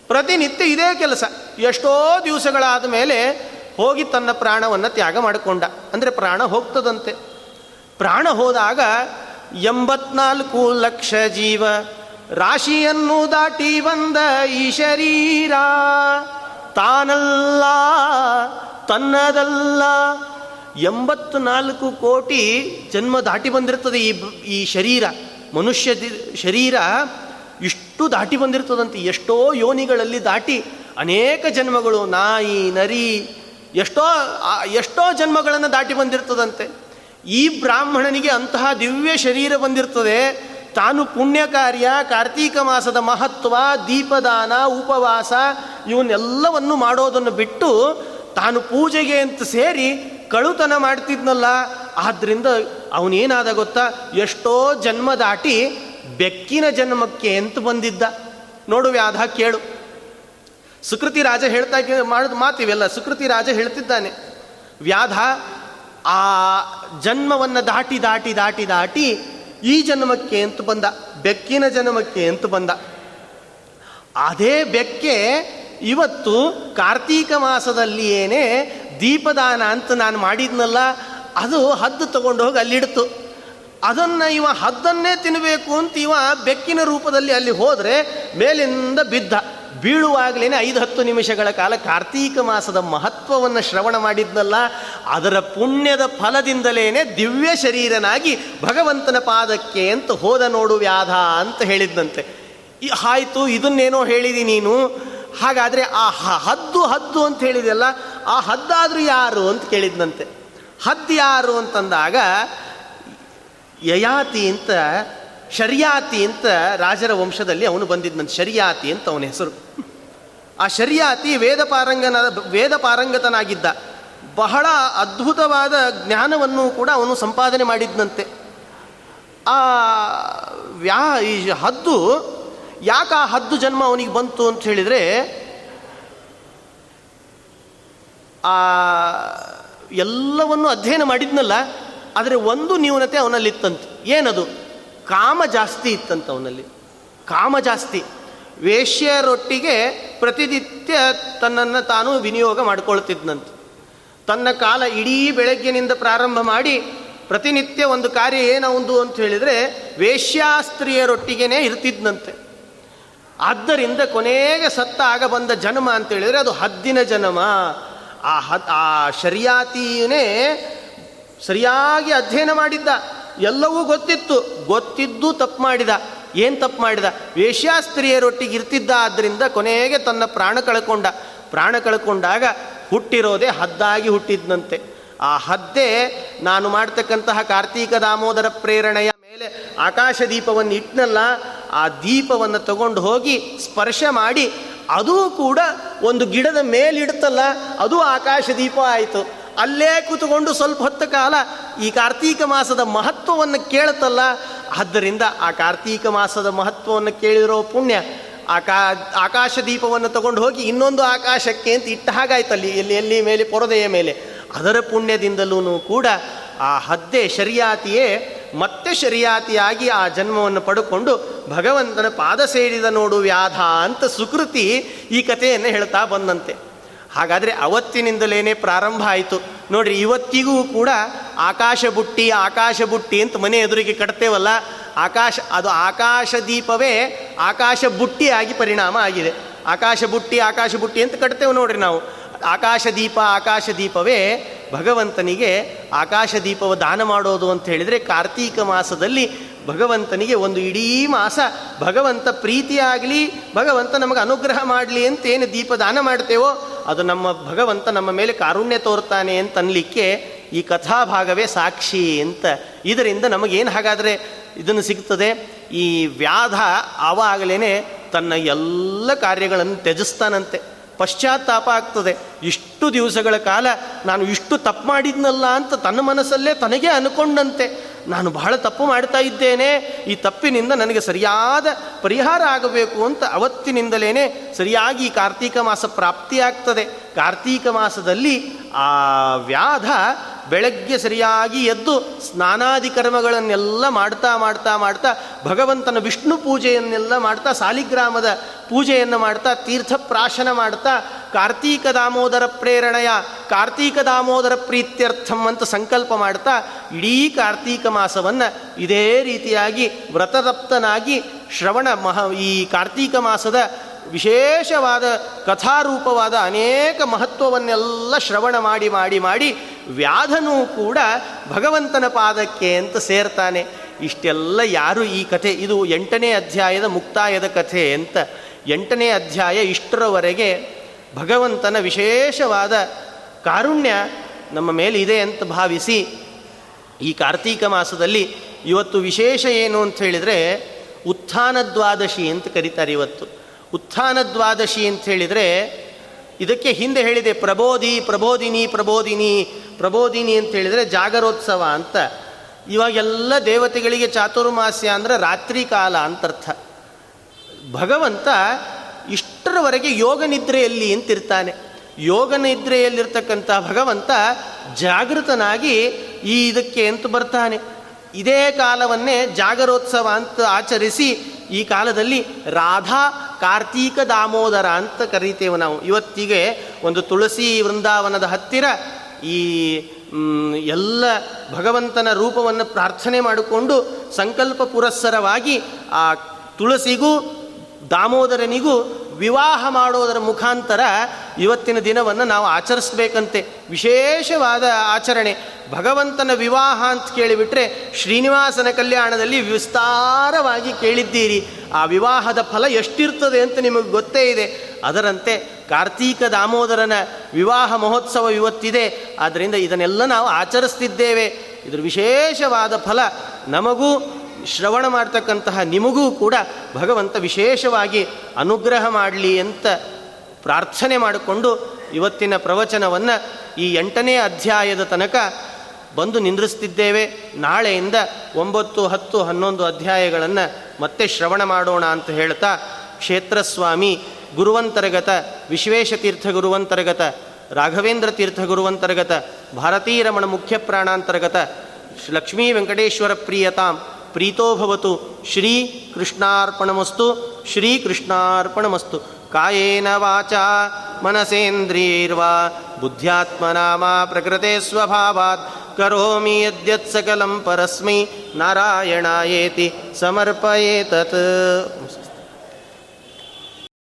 ಪ್ರತಿನಿತ್ಯ ಇದೇ ಕೆಲಸ. ಎಷ್ಟೋ ದಿವಸಗಳಾದ ಮೇಲೆ ಹೋಗಿ ತನ್ನ ಪ್ರಾಣವನ್ನು ತ್ಯಾಗ ಮಾಡಿಕೊಂಡ. ಅಂದರೆ ಪ್ರಾಣ ಹೋಗ್ತದಂತೆ. ಪ್ರಾಣ ಹೋದಾಗ ಎಂಬತ್ನಾಲ್ಕು ಲಕ್ಷ ಜೀವ. ರಾಶಿಯನ್ನು ದಾಟಿ ಬಂದ ಈ ಶರೀರ, ತಾನಲ್ಲ, ತನ್ನದಲ್ಲ. ಎಂಬತ್ತು ನಾಲ್ಕು ಕೋಟಿ ಜನ್ಮ ದಾಟಿ ಬಂದಿರ್ತದೆ ಈ ಈ ಶರೀರ. ಮನುಷ್ಯ ಶರೀರ ಇಷ್ಟು ದಾಟಿ ಬಂದಿರ್ತದಂತೆ ಎಷ್ಟೋ ಯೋನಿಗಳಲ್ಲಿ ದಾಟಿ ಅನೇಕ ಜನ್ಮಗಳು ನಾಯಿ, ನರಿ, ಎಷ್ಟೋ ಎಷ್ಟೋ ಜನ್ಮಗಳನ್ನು ದಾಟಿ ಬಂದಿರ್ತದಂತೆ ಈ ಬ್ರಾಹ್ಮಣನಿಗೆ ಅಂತಹ ದಿವ್ಯ ಶರೀರ ಬಂದಿರ್ತದೆ. ತಾನು ಪುಣ್ಯ ಕಾರ್ಯ ಕಾರ್ತೀಕ ಮಾಸದ ಮಹತ್ವ, ದೀಪದಾನ, ಉಪವಾಸ, ಇವನ್ನೆಲ್ಲವನ್ನು ಮಾಡೋದನ್ನು ಬಿಟ್ಟು ತಾನು ಪೂಜೆಗೆ ಅಂತ ಸೇರಿ ಕಳುತನ ಮಾಡ್ತಿದ್ನಲ್ಲ. ಆದ್ದರಿಂದ ಅವನೇನಾದ ಗೊತ್ತಾ? ಎಷ್ಟೋ ಜನ್ಮ ದಾಟಿ ಬೆಕ್ಕಿನ ಜನ್ಮಕ್ಕೆ ಅಂತ ಬಂದಿದ್ದ. ನೋಡು ವ್ಯಾಧ, ಕೇಳು. ಸುಕೃತಿ ರಾಜ ಹೇಳ್ತಾ ಮಾಡಿದ ಮಾತಿವೆಲ್ಲ ಸುಕೃತಿ ರಾಜ ಹೇಳ್ತಿದ್ದಾನೆ. ವ್ಯಾಧ ಆ ಜನ್ಮವನ್ನು ದಾಟಿ ದಾಟಿ ದಾಟಿ ದಾಟಿ ಈ ಜನ್ಮಕ್ಕೆ ಅಂತ ಬಂದ, ಬೆಕ್ಕಿನ ಜನ್ಮಕ್ಕೆ ಅಂತ ಬಂದ. ಅದೇ ಬೆಕ್ಕೆ ಇವತ್ತು ಕಾರ್ತೀಕ ಮಾಸದಲ್ಲಿ ಏನೇ ದೀಪದಾನ ಅಂತ ನಾನು ಮಾಡಿದ್ನಲ್ಲ, ಅದು ಹದ್ದು ತಗೊಂಡು ಹೋಗಿ ಅಲ್ಲಿಡ್ತು. ಅದನ್ನು ಇವ ಹದ್ದನ್ನೇ ತಿನ್ನಬೇಕು ಅಂತ ಇವ ಬೆಕ್ಕಿನ ರೂಪದಲ್ಲಿ ಅಲ್ಲಿ ಹೋದರೆ ಮೇಲಿಂದ ಬಿದ್ದ. ಬೀಳುವಾಗಲೇ ಐದು ಹತ್ತು ನಿಮಿಷಗಳ ಕಾಲ ಕಾರ್ತೀಕ ಮಾಸದ ಮಹತ್ವವನ್ನು ಶ್ರವಣ ಮಾಡಿದ್ನಲ್ಲ, ಅದರ ಪುಣ್ಯದ ಫಲದಿಂದಲೇ ದಿವ್ಯ ಶರೀರನಾಗಿ ಭಗವಂತನ ಪಾದಕ್ಕೆ ಅಂತ ಹೋದ ನೋಡು ವ್ಯಾಧ ಅಂತ ಹೇಳಿದ್ದಂತೆ ಆಯಿತು, ಇದನ್ನೇನೋ ಹೇಳಿದಿ ನೀನು? ಹಾಗಾದರೆ ಆ ಹದ್ದು ಹದ್ದು ಅಂತ ಹೇಳಿದೆಯಲ್ಲ, ಆ ಹದ್ದಾದರೂ ಯಾರು ಅಂತ ಕೇಳಿದ್ನಂತೆ. ಹದ್ದು ಯಾರು ಅಂತಂದಾಗ, ಯಯಾತಿ ಅಂತ ಶರಿಯಾತಿ ಅಂತ ರಾಜರ ವಂಶದಲ್ಲಿ ಅವನು ಬಂದಿದ್ದಂತೆ ಶರಿಯಾತಿ ಅಂತ ಅವನ ಹೆಸರು. ಆ ಶರಿಯಾತಿ ವೇದ ಪಾರಂಗನ, ವೇದ ಪಾರಂಗತನಾಗಿದ್ದ. ಬಹಳ ಅದ್ಭುತವಾದ ಜ್ಞಾನವನ್ನು ಕೂಡ ಅವನು ಸಂಪಾದನೆ ಮಾಡಿದ್ದಂತೆ ಆ ವ್ಯಾ, ಈ ಹದ್ದು, ಯಾಕೆ ಆ ಹದ್ದು ಜನ್ಮ ಅವನಿಗೆ ಬಂತು ಅಂತ ಹೇಳಿದರೆ, ಆ ಎಲ್ಲವನ್ನು ಅಧ್ಯಯನ ಮಾಡಿದ್ನಲ್ಲ, ಆದರೆ ಒಂದು ನ್ಯೂನತೆ ಅವನಲ್ಲಿತ್ತಂತೆ. ಏನದು? ಕಾಮ ಜಾಸ್ತಿ ಇತ್ತಂತವನಲ್ಲಿ. ಕಾಮ ಜಾಸ್ತಿ. ವೇಶ್ಯರೊಟ್ಟಿಗೆ ಪ್ರತಿನಿತ್ಯ ತನ್ನನ್ನು ತಾನು ವಿನಿಯೋಗ ಮಾಡಿಕೊಳ್ತಿದ್ನಂತೆ. ತನ್ನ ಕಾಲ ಇಡೀ ಬೆಳಗ್ಗಿನಿಂದ ಪ್ರಾರಂಭ ಮಾಡಿ ಪ್ರತಿನಿತ್ಯ ಒಂದು ಕಾರ್ಯ ಏನೊಂದು ಅಂತ ಹೇಳಿದರೆ ವೇಶ್ಯಾಸ್ತ್ರೀಯರೊಟ್ಟಿಗೇ ಇರ್ತಿದ್ನಂತೆ. ಆದ್ದರಿಂದ ಕೊನೆಗೆ ಸತ್ತ ಆಗ ಬಂದ ಜನ್ಮ ಅಂತ ಹೇಳಿದರೆ ಅದು ಹದ್ದಿನ ಜನ್ಮ. ಆ ಹದ್, ಆ ಸರಿಯಾಗಿ ಅಧ್ಯಯನ ಮಾಡಿದ್ದ. ಎಲ್ಲವೂ ಗೊತ್ತಿತ್ತು. ಗೊತ್ತಿದ್ದು ತಪ್ಪು ಮಾಡಿದ. ಏನು ತಪ್ಪು ಮಾಡಿದ? ವೇಶ್ಯಾಸ್ತ್ರೀಯರೊಟ್ಟಿಗೆ ಇರ್ತಿದ್ದ ಆದ್ದರಿಂದ ಕೊನೆಗೆ ತನ್ನ ಪ್ರಾಣ ಕಳ್ಕೊಂಡ. ಪ್ರಾಣ ಕಳ್ಕೊಂಡಾಗ ಹುಟ್ಟಿರೋದೇ ಹದ್ದಾಗಿ ಹುಟ್ಟಿದ್ನಂತೆ. ಆ ಹದ್ದೆ ನಾನು ಮಾಡ್ತಕ್ಕಂತಹ ಕಾರ್ತೀಕ ದಾಮೋದರ ಪ್ರೇರಣೆಯ ಮೇಲೆ ಆಕಾಶ ದೀಪವನ್ನು ಇಟ್ಟನಲ್ಲ ಆ ದೀಪವನ್ನು ತಗೊಂಡು ಹೋಗಿ ಸ್ಪರ್ಶ ಮಾಡಿ, ಅದೂ ಕೂಡ ಒಂದು ಗಿಡದ ಮೇಲಿಡ್ತಲ್ಲ, ಅದು ಆಕಾಶ ದೀಪ ಆಯಿತು. ಅಲ್ಲೇ ಕೂತ್ಕೊಂಡು ಸ್ವಲ್ಪ ಹೊತ್ತ ಕಾಲ ಈ ಕಾರ್ತೀಕ ಮಾಸದ ಮಹತ್ವವನ್ನು ಕೇಳುತ್ತಲ್ಲ, ಆದ್ದರಿಂದ ಆ ಕಾರ್ತೀಕ ಮಾಸದ ಮಹತ್ವವನ್ನು ಕೇಳಿರೋ ಪುಣ್ಯ, ಆಕಾ, ಆಕಾಶ ದೀಪವನ್ನು ತಗೊಂಡು ಹೋಗಿ ಇನ್ನೊಂದು ಆಕಾಶಕ್ಕೆ ಅಂತ ಇಟ್ಟ ಹಾಗಾಯ್ತಲ್ಲಿ ಎಲ್ಲಿ ಎಲ್ಲಿ ಮೇಲೆ, ಪೊರದೆಯ ಮೇಲೆ. ಅದರ ಪುಣ್ಯದಿಂದಲೂ ಕೂಡ ಆ ಹದ್ದೆ ಶರಿಯಾತಿಯೇ ಮತ್ತೆ ಶರಿಯಾತಿಯಾಗಿ ಆ ಜನ್ಮವನ್ನು ಪಡ್ಕೊಂಡು ಭಗವಂತನ ಪಾದ ಸೇರಿದ ನೋಡು ವ್ಯಾಧ ಅಂತ ಸುಕೃತಿ ಈ ಕಥೆಯನ್ನು ಹೇಳ್ತಾ ಬಂದಂತೆ. ಹಾಗಾದರೆ ಅವತ್ತಿನಿಂದಲೇ ಪ್ರಾರಂಭ ಆಯಿತು. ನೋಡ್ರಿ, ಇವತ್ತಿಗೂ ಕೂಡ ಆಕಾಶ ಬುಟ್ಟಿ ಆಕಾಶ ಬುಟ್ಟಿ ಅಂತ ಮನೆ ಎದುರಿಗೆ ಕಟ್ತೇವಲ್ಲ, ಆಕಾಶ, ಅದು ಆಕಾಶ ದೀಪವೇ ಆಕಾಶ ಬುಟ್ಟಿಯಾಗಿ ಪರಿಣಾಮ ಆಗಿದೆ. ಆಕಾಶ ಬುಟ್ಟಿ ಆಕಾಶ ಬುಟ್ಟಿ ಅಂತ ಕಟ್ತೇವೆ ನೋಡ್ರಿ ನಾವು. ಆಕಾಶ ಆಕಾಶದೀಪವೇ ಆಕಾಶ ದೀಪವೇ ಭಗವಂತನಿಗೆ ಆಕಾಶದೀಪವ ದಾನ ಮಾಡೋದು ಅಂತ ಹೇಳಿದರೆ ಕಾರ್ತೀಕ ಮಾಸದಲ್ಲಿ ಭಗವಂತನಿಗೆ ಒಂದು ಇಡೀ ಮಾಸ ಭಗವಂತ ಪ್ರೀತಿಯಾಗಲಿ, ಭಗವಂತ ನಮಗೆ ಅನುಗ್ರಹ ಮಾಡಲಿ ಅಂತ ಏನು ದೀಪ ದಾನ ಮಾಡ್ತೇವೋ ಅದು ನಮ್ಮ ಭಗವಂತ ನಮ್ಮ ಮೇಲೆ ಕಾರುಣ್ಯ ತೋರ್ತಾನೆ ಅಂತ ಅನ್ಲಿಕ್ಕೆ ಈ ಕಥಾಭಾಗವೇ ಸಾಕ್ಷಿ ಅಂತ. ಇದರಿಂದ ನಮಗೇನು ಹಾಗಾದರೆ ಇದನ್ನು ಸಿಗ್ತದೆ? ಈ ವ್ಯಾಧ ಆವಾಗಲೇ ತನ್ನ ಎಲ್ಲ ಕಾರ್ಯಗಳನ್ನು ತ್ಯಜಿಸ್ತಾನಂತೆ. ಪಶ್ಚಾತ್ತಾಪ ಆಗ್ತದೆ. ಇಷ್ಟು ದಿವಸಗಳ ಕಾಲ ನಾನು ಇಷ್ಟು ತಪ್ಪು ಮಾಡಿದ್ನಲ್ಲ ಅಂತ ತನ್ನ ಮನಸ್ಸಲ್ಲೇ ತನಗೇ ಅನ್ಕೊಂಡಂತೆ. ನಾನು ಬಹಳ ತಪ್ಪು ಮಾಡ್ತಾ ಇದ್ದೇನೆ. ಈ ತಪ್ಪಿನಿಂದ ನನಗೆ ಸರಿಯಾದ ಪರಿಹಾರ ಆಗಬೇಕು ಅಂತ ಅವತ್ತಿನಿಂದಲೇ ಸರಿಯಾಗಿ ಈ ಕಾರ್ತೀಕ ಮಾಸ ಪ್ರಾಪ್ತಿಯಾಗ್ತದೆ ಕಾರ್ತೀಕ ಮಾಸದಲ್ಲಿ ಆ ವ್ಯಾಧ ಬೆಳಗ್ಗೆ ಸರಿಯಾಗಿ ಎದ್ದು ಸ್ನಾನಾದಿ ಕರ್ಮಗಳನ್ನೆಲ್ಲ ಮಾಡ್ತಾ ಮಾಡ್ತಾ ಮಾಡ್ತಾ ಭಗವಂತನ ವಿಷ್ಣು ಪೂಜೆಯನ್ನೆಲ್ಲ ಮಾಡ್ತಾ ಸಾಲಿಗ್ರಾಮದ ಪೂಜೆಯನ್ನು ಮಾಡ್ತಾ ತೀರ್ಥ ಪ್ರಾಶನ ಮಾಡ್ತಾ, ಕಾರ್ತೀಕ ದಾಮೋದರ ಪ್ರೇರಣೆಯ, ಕಾರ್ತೀಕ ದಾಮೋದರ ಪ್ರೀತ್ಯರ್ಥಂ ಅಂತ ಸಂಕಲ್ಪ ಮಾಡ್ತಾ, ಇಡೀ ಕಾರ್ತೀಕ ಮಾಸವನ್ನು ಇದೇ ರೀತಿಯಾಗಿ ವ್ರತದಪ್ತನಾಗಿ ಶ್ರವಣ ಮಹ, ಈ ಕಾರ್ತೀಕ ಮಾಸದ ವಿಶೇಷವಾದ ಕಥಾರೂಪವಾದ ಅನೇಕ ಮಹತ್ವವನ್ನೆಲ್ಲ ಶ್ರವಣ ಮಾಡಿ ಮಾಡಿ ಮಾಡಿ ವ್ಯಾಧನೂ ಕೂಡ ಭಗವಂತನ ಪಾದಕ್ಕೆ ಅಂತ ಸೇರ್ತಾನೆ. ಇಷ್ಟೆಲ್ಲ ಯಾರು ಈ ಕಥೆ, ಇದು ಎಂಟನೇ ಅಧ್ಯಾಯದ ಮುಕ್ತಾಯದ ಕಥೆ ಅಂತ ಎಂಟನೇ ಅಧ್ಯಾಯ ಇಷ್ಟರವರೆಗೆ ಭಗವಂತನ ವಿಶೇಷವಾದ ಕಾರುಣ್ಯ ನಮ್ಮ ಮೇಲೆ ಇದೆ ಅಂತ ಭಾವಿಸಿ ಈ ಕಾರ್ತೀಕ ಮಾಸದಲ್ಲಿ ಇವತ್ತು ವಿಶೇಷ ಏನು ಅಂತ ಹೇಳಿದರೆ ಉತ್ಥಾನ ದ್ವಾದಶಿ ಅಂತ ಕರೀತಾರೆ ಇವತ್ತು. ಉತ್ಥಾನ ದ್ವಾದಶಿ ಅಂತ ಹೇಳಿದರೆ ಇದಕ್ಕೆ ಹಿಂದೆ ಹೇಳಿದೆ ಪ್ರಬೋಧಿ, ಪ್ರಬೋಧಿನಿ ಪ್ರಬೋಧಿನಿ ಪ್ರಬೋಧಿನಿ ಅಂತ ಹೇಳಿದರೆ ಜಾಗರೋತ್ಸವ ಅಂತ. ಇವಾಗೆಲ್ಲ ದೇವತೆಗಳಿಗೆ ಚಾತುರ್ಮಾಸ್ಯ ಅಂದರೆ ರಾತ್ರಿ ಕಾಲ ಅಂತರ್ಥ. ಭಗವಂತ ಇಷ್ಟರವರೆಗೆ ಯೋಗ ನಿದ್ರೆಯಲ್ಲಿ ಅಂತಿರ್ತಾನೆ ಯೋಗ ನಿದ್ರೆಯಲ್ಲಿರ್ತಕ್ಕಂಥ ಭಗವಂತ ಜಾಗೃತನಾಗಿ ಈ ಇದಕ್ಕೆ ಅಂತ ಬರ್ತಾನೆ. ಇದೇ ಕಾಲವನ್ನೇ ಜಾಗರೋತ್ಸವ ಅಂತ ಆಚರಿಸಿ ಈ ಕಾಲದಲ್ಲಿ ರಾಧಾ ಕಾರ್ತೀಕ ದಾಮೋದರ ಅಂತ ಕರೀತೇವೆ ನಾವು. ಇವತ್ತಿಗೆ ಒಂದು ತುಳಸಿ ವೃಂದಾವನದ ಹತ್ತಿರ ಈ ಎಲ್ಲ ಭಗವಂತನ ರೂಪವನ್ನು ಪ್ರಾರ್ಥನೆ ಮಾಡಿಕೊಂಡು ಸಂಕಲ್ಪ ಪುರಸ್ಸರವಾಗಿ ಆ ತುಳಸಿಗೂ ದಾಮೋದರನಿಗೂ ವಿವಾಹ ಮಾಡೋದರ ಮುಖಾಂತರ ಇವತ್ತಿನ ದಿನವನ್ನು ನಾವು ಆಚರಿಸ್ಬೇಕಂತೆ. ವಿಶೇಷವಾದ ಆಚರಣೆ. ಭಗವಂತನ ವಿವಾಹ ಅಂತ ಕೇಳಿಬಿಟ್ರೆ ಶ್ರೀನಿವಾಸನ ಕಲ್ಯಾಣದಲ್ಲಿ ವಿಸ್ತಾರವಾಗಿ ಕೇಳಿದ್ದೀರಿ. ಆ ವಿವಾಹದ ಫಲ ಎಷ್ಟಿರ್ತದೆ ಅಂತ ನಿಮಗೆ ಗೊತ್ತೇ ಇದೆ. ಅದರಂತೆ ಕಾರ್ತೀಕ ದಾಮೋದರನ ವಿವಾಹ ಮಹೋತ್ಸವ ಇವತ್ತಿದೆ. ಆದ್ದರಿಂದ ಇದನ್ನೆಲ್ಲ ನಾವು ಆಚರಿಸ್ತಿದ್ದೇವೆ. ಇದರ ವಿಶೇಷವಾದ ಫಲ ನಮಗೂ ಶ್ರವಣ ಮಾಡ್ತಕ್ಕಂತಹ ನಿಮಗೂ ಕೂಡ ಭಗವಂತ ವಿಶೇಷವಾಗಿ ಅನುಗ್ರಹ ಮಾಡಲಿ ಅಂತ ಪ್ರಾರ್ಥನೆ ಮಾಡಿಕೊಂಡು ಇವತ್ತಿನ ಪ್ರವಚನವನ್ನು ಈ ಎಂಟನೇ ಅಧ್ಯಾಯದ ತನಕ ಬಂದು ನಿಂದ್ರಿಸ್ತಿದ್ದೇವೆ. ನಾಳೆಯಿಂದ ಒಂಬತ್ತು, ಹತ್ತು, ಹನ್ನೊಂದು ಅಧ್ಯಾಯಗಳನ್ನು ಮತ್ತೆ ಶ್ರವಣ ಮಾಡೋಣ ಅಂತ ಹೇಳ್ತಾ ಕ್ಷೇತ್ರಸ್ವಾಮಿ, ಗುರುವಂತರ್ಗತ ವಿಶ್ವೇಶತೀರ್ಥ ಗುರುವಂತರ್ಗತ, ರಾಘವೇಂದ್ರ ತೀರ್ಥ ಗುರುವಂತರ್ಗತ ಭಾರತೀರಮಣ ಮುಖ್ಯ ಪ್ರಾಣಾಂತರ್ಗತ, ಲಕ್ಷ್ಮೀ ವೆಂಕಟೇಶ್ವರ ಪ್ರಿಯತಾಂ प्रीतो भवतु श्रीकृष्णार्पणमस्तु श्रीकृष्णार्पणमस्तु। कायेन वाचा मनसेन्द्रियर्वा बुद्ध्यात्मनामा प्रकृते स्वभावात्। करोमि यद्यत् सकलं परस्मै नारायणायेति समर्पयेतत्।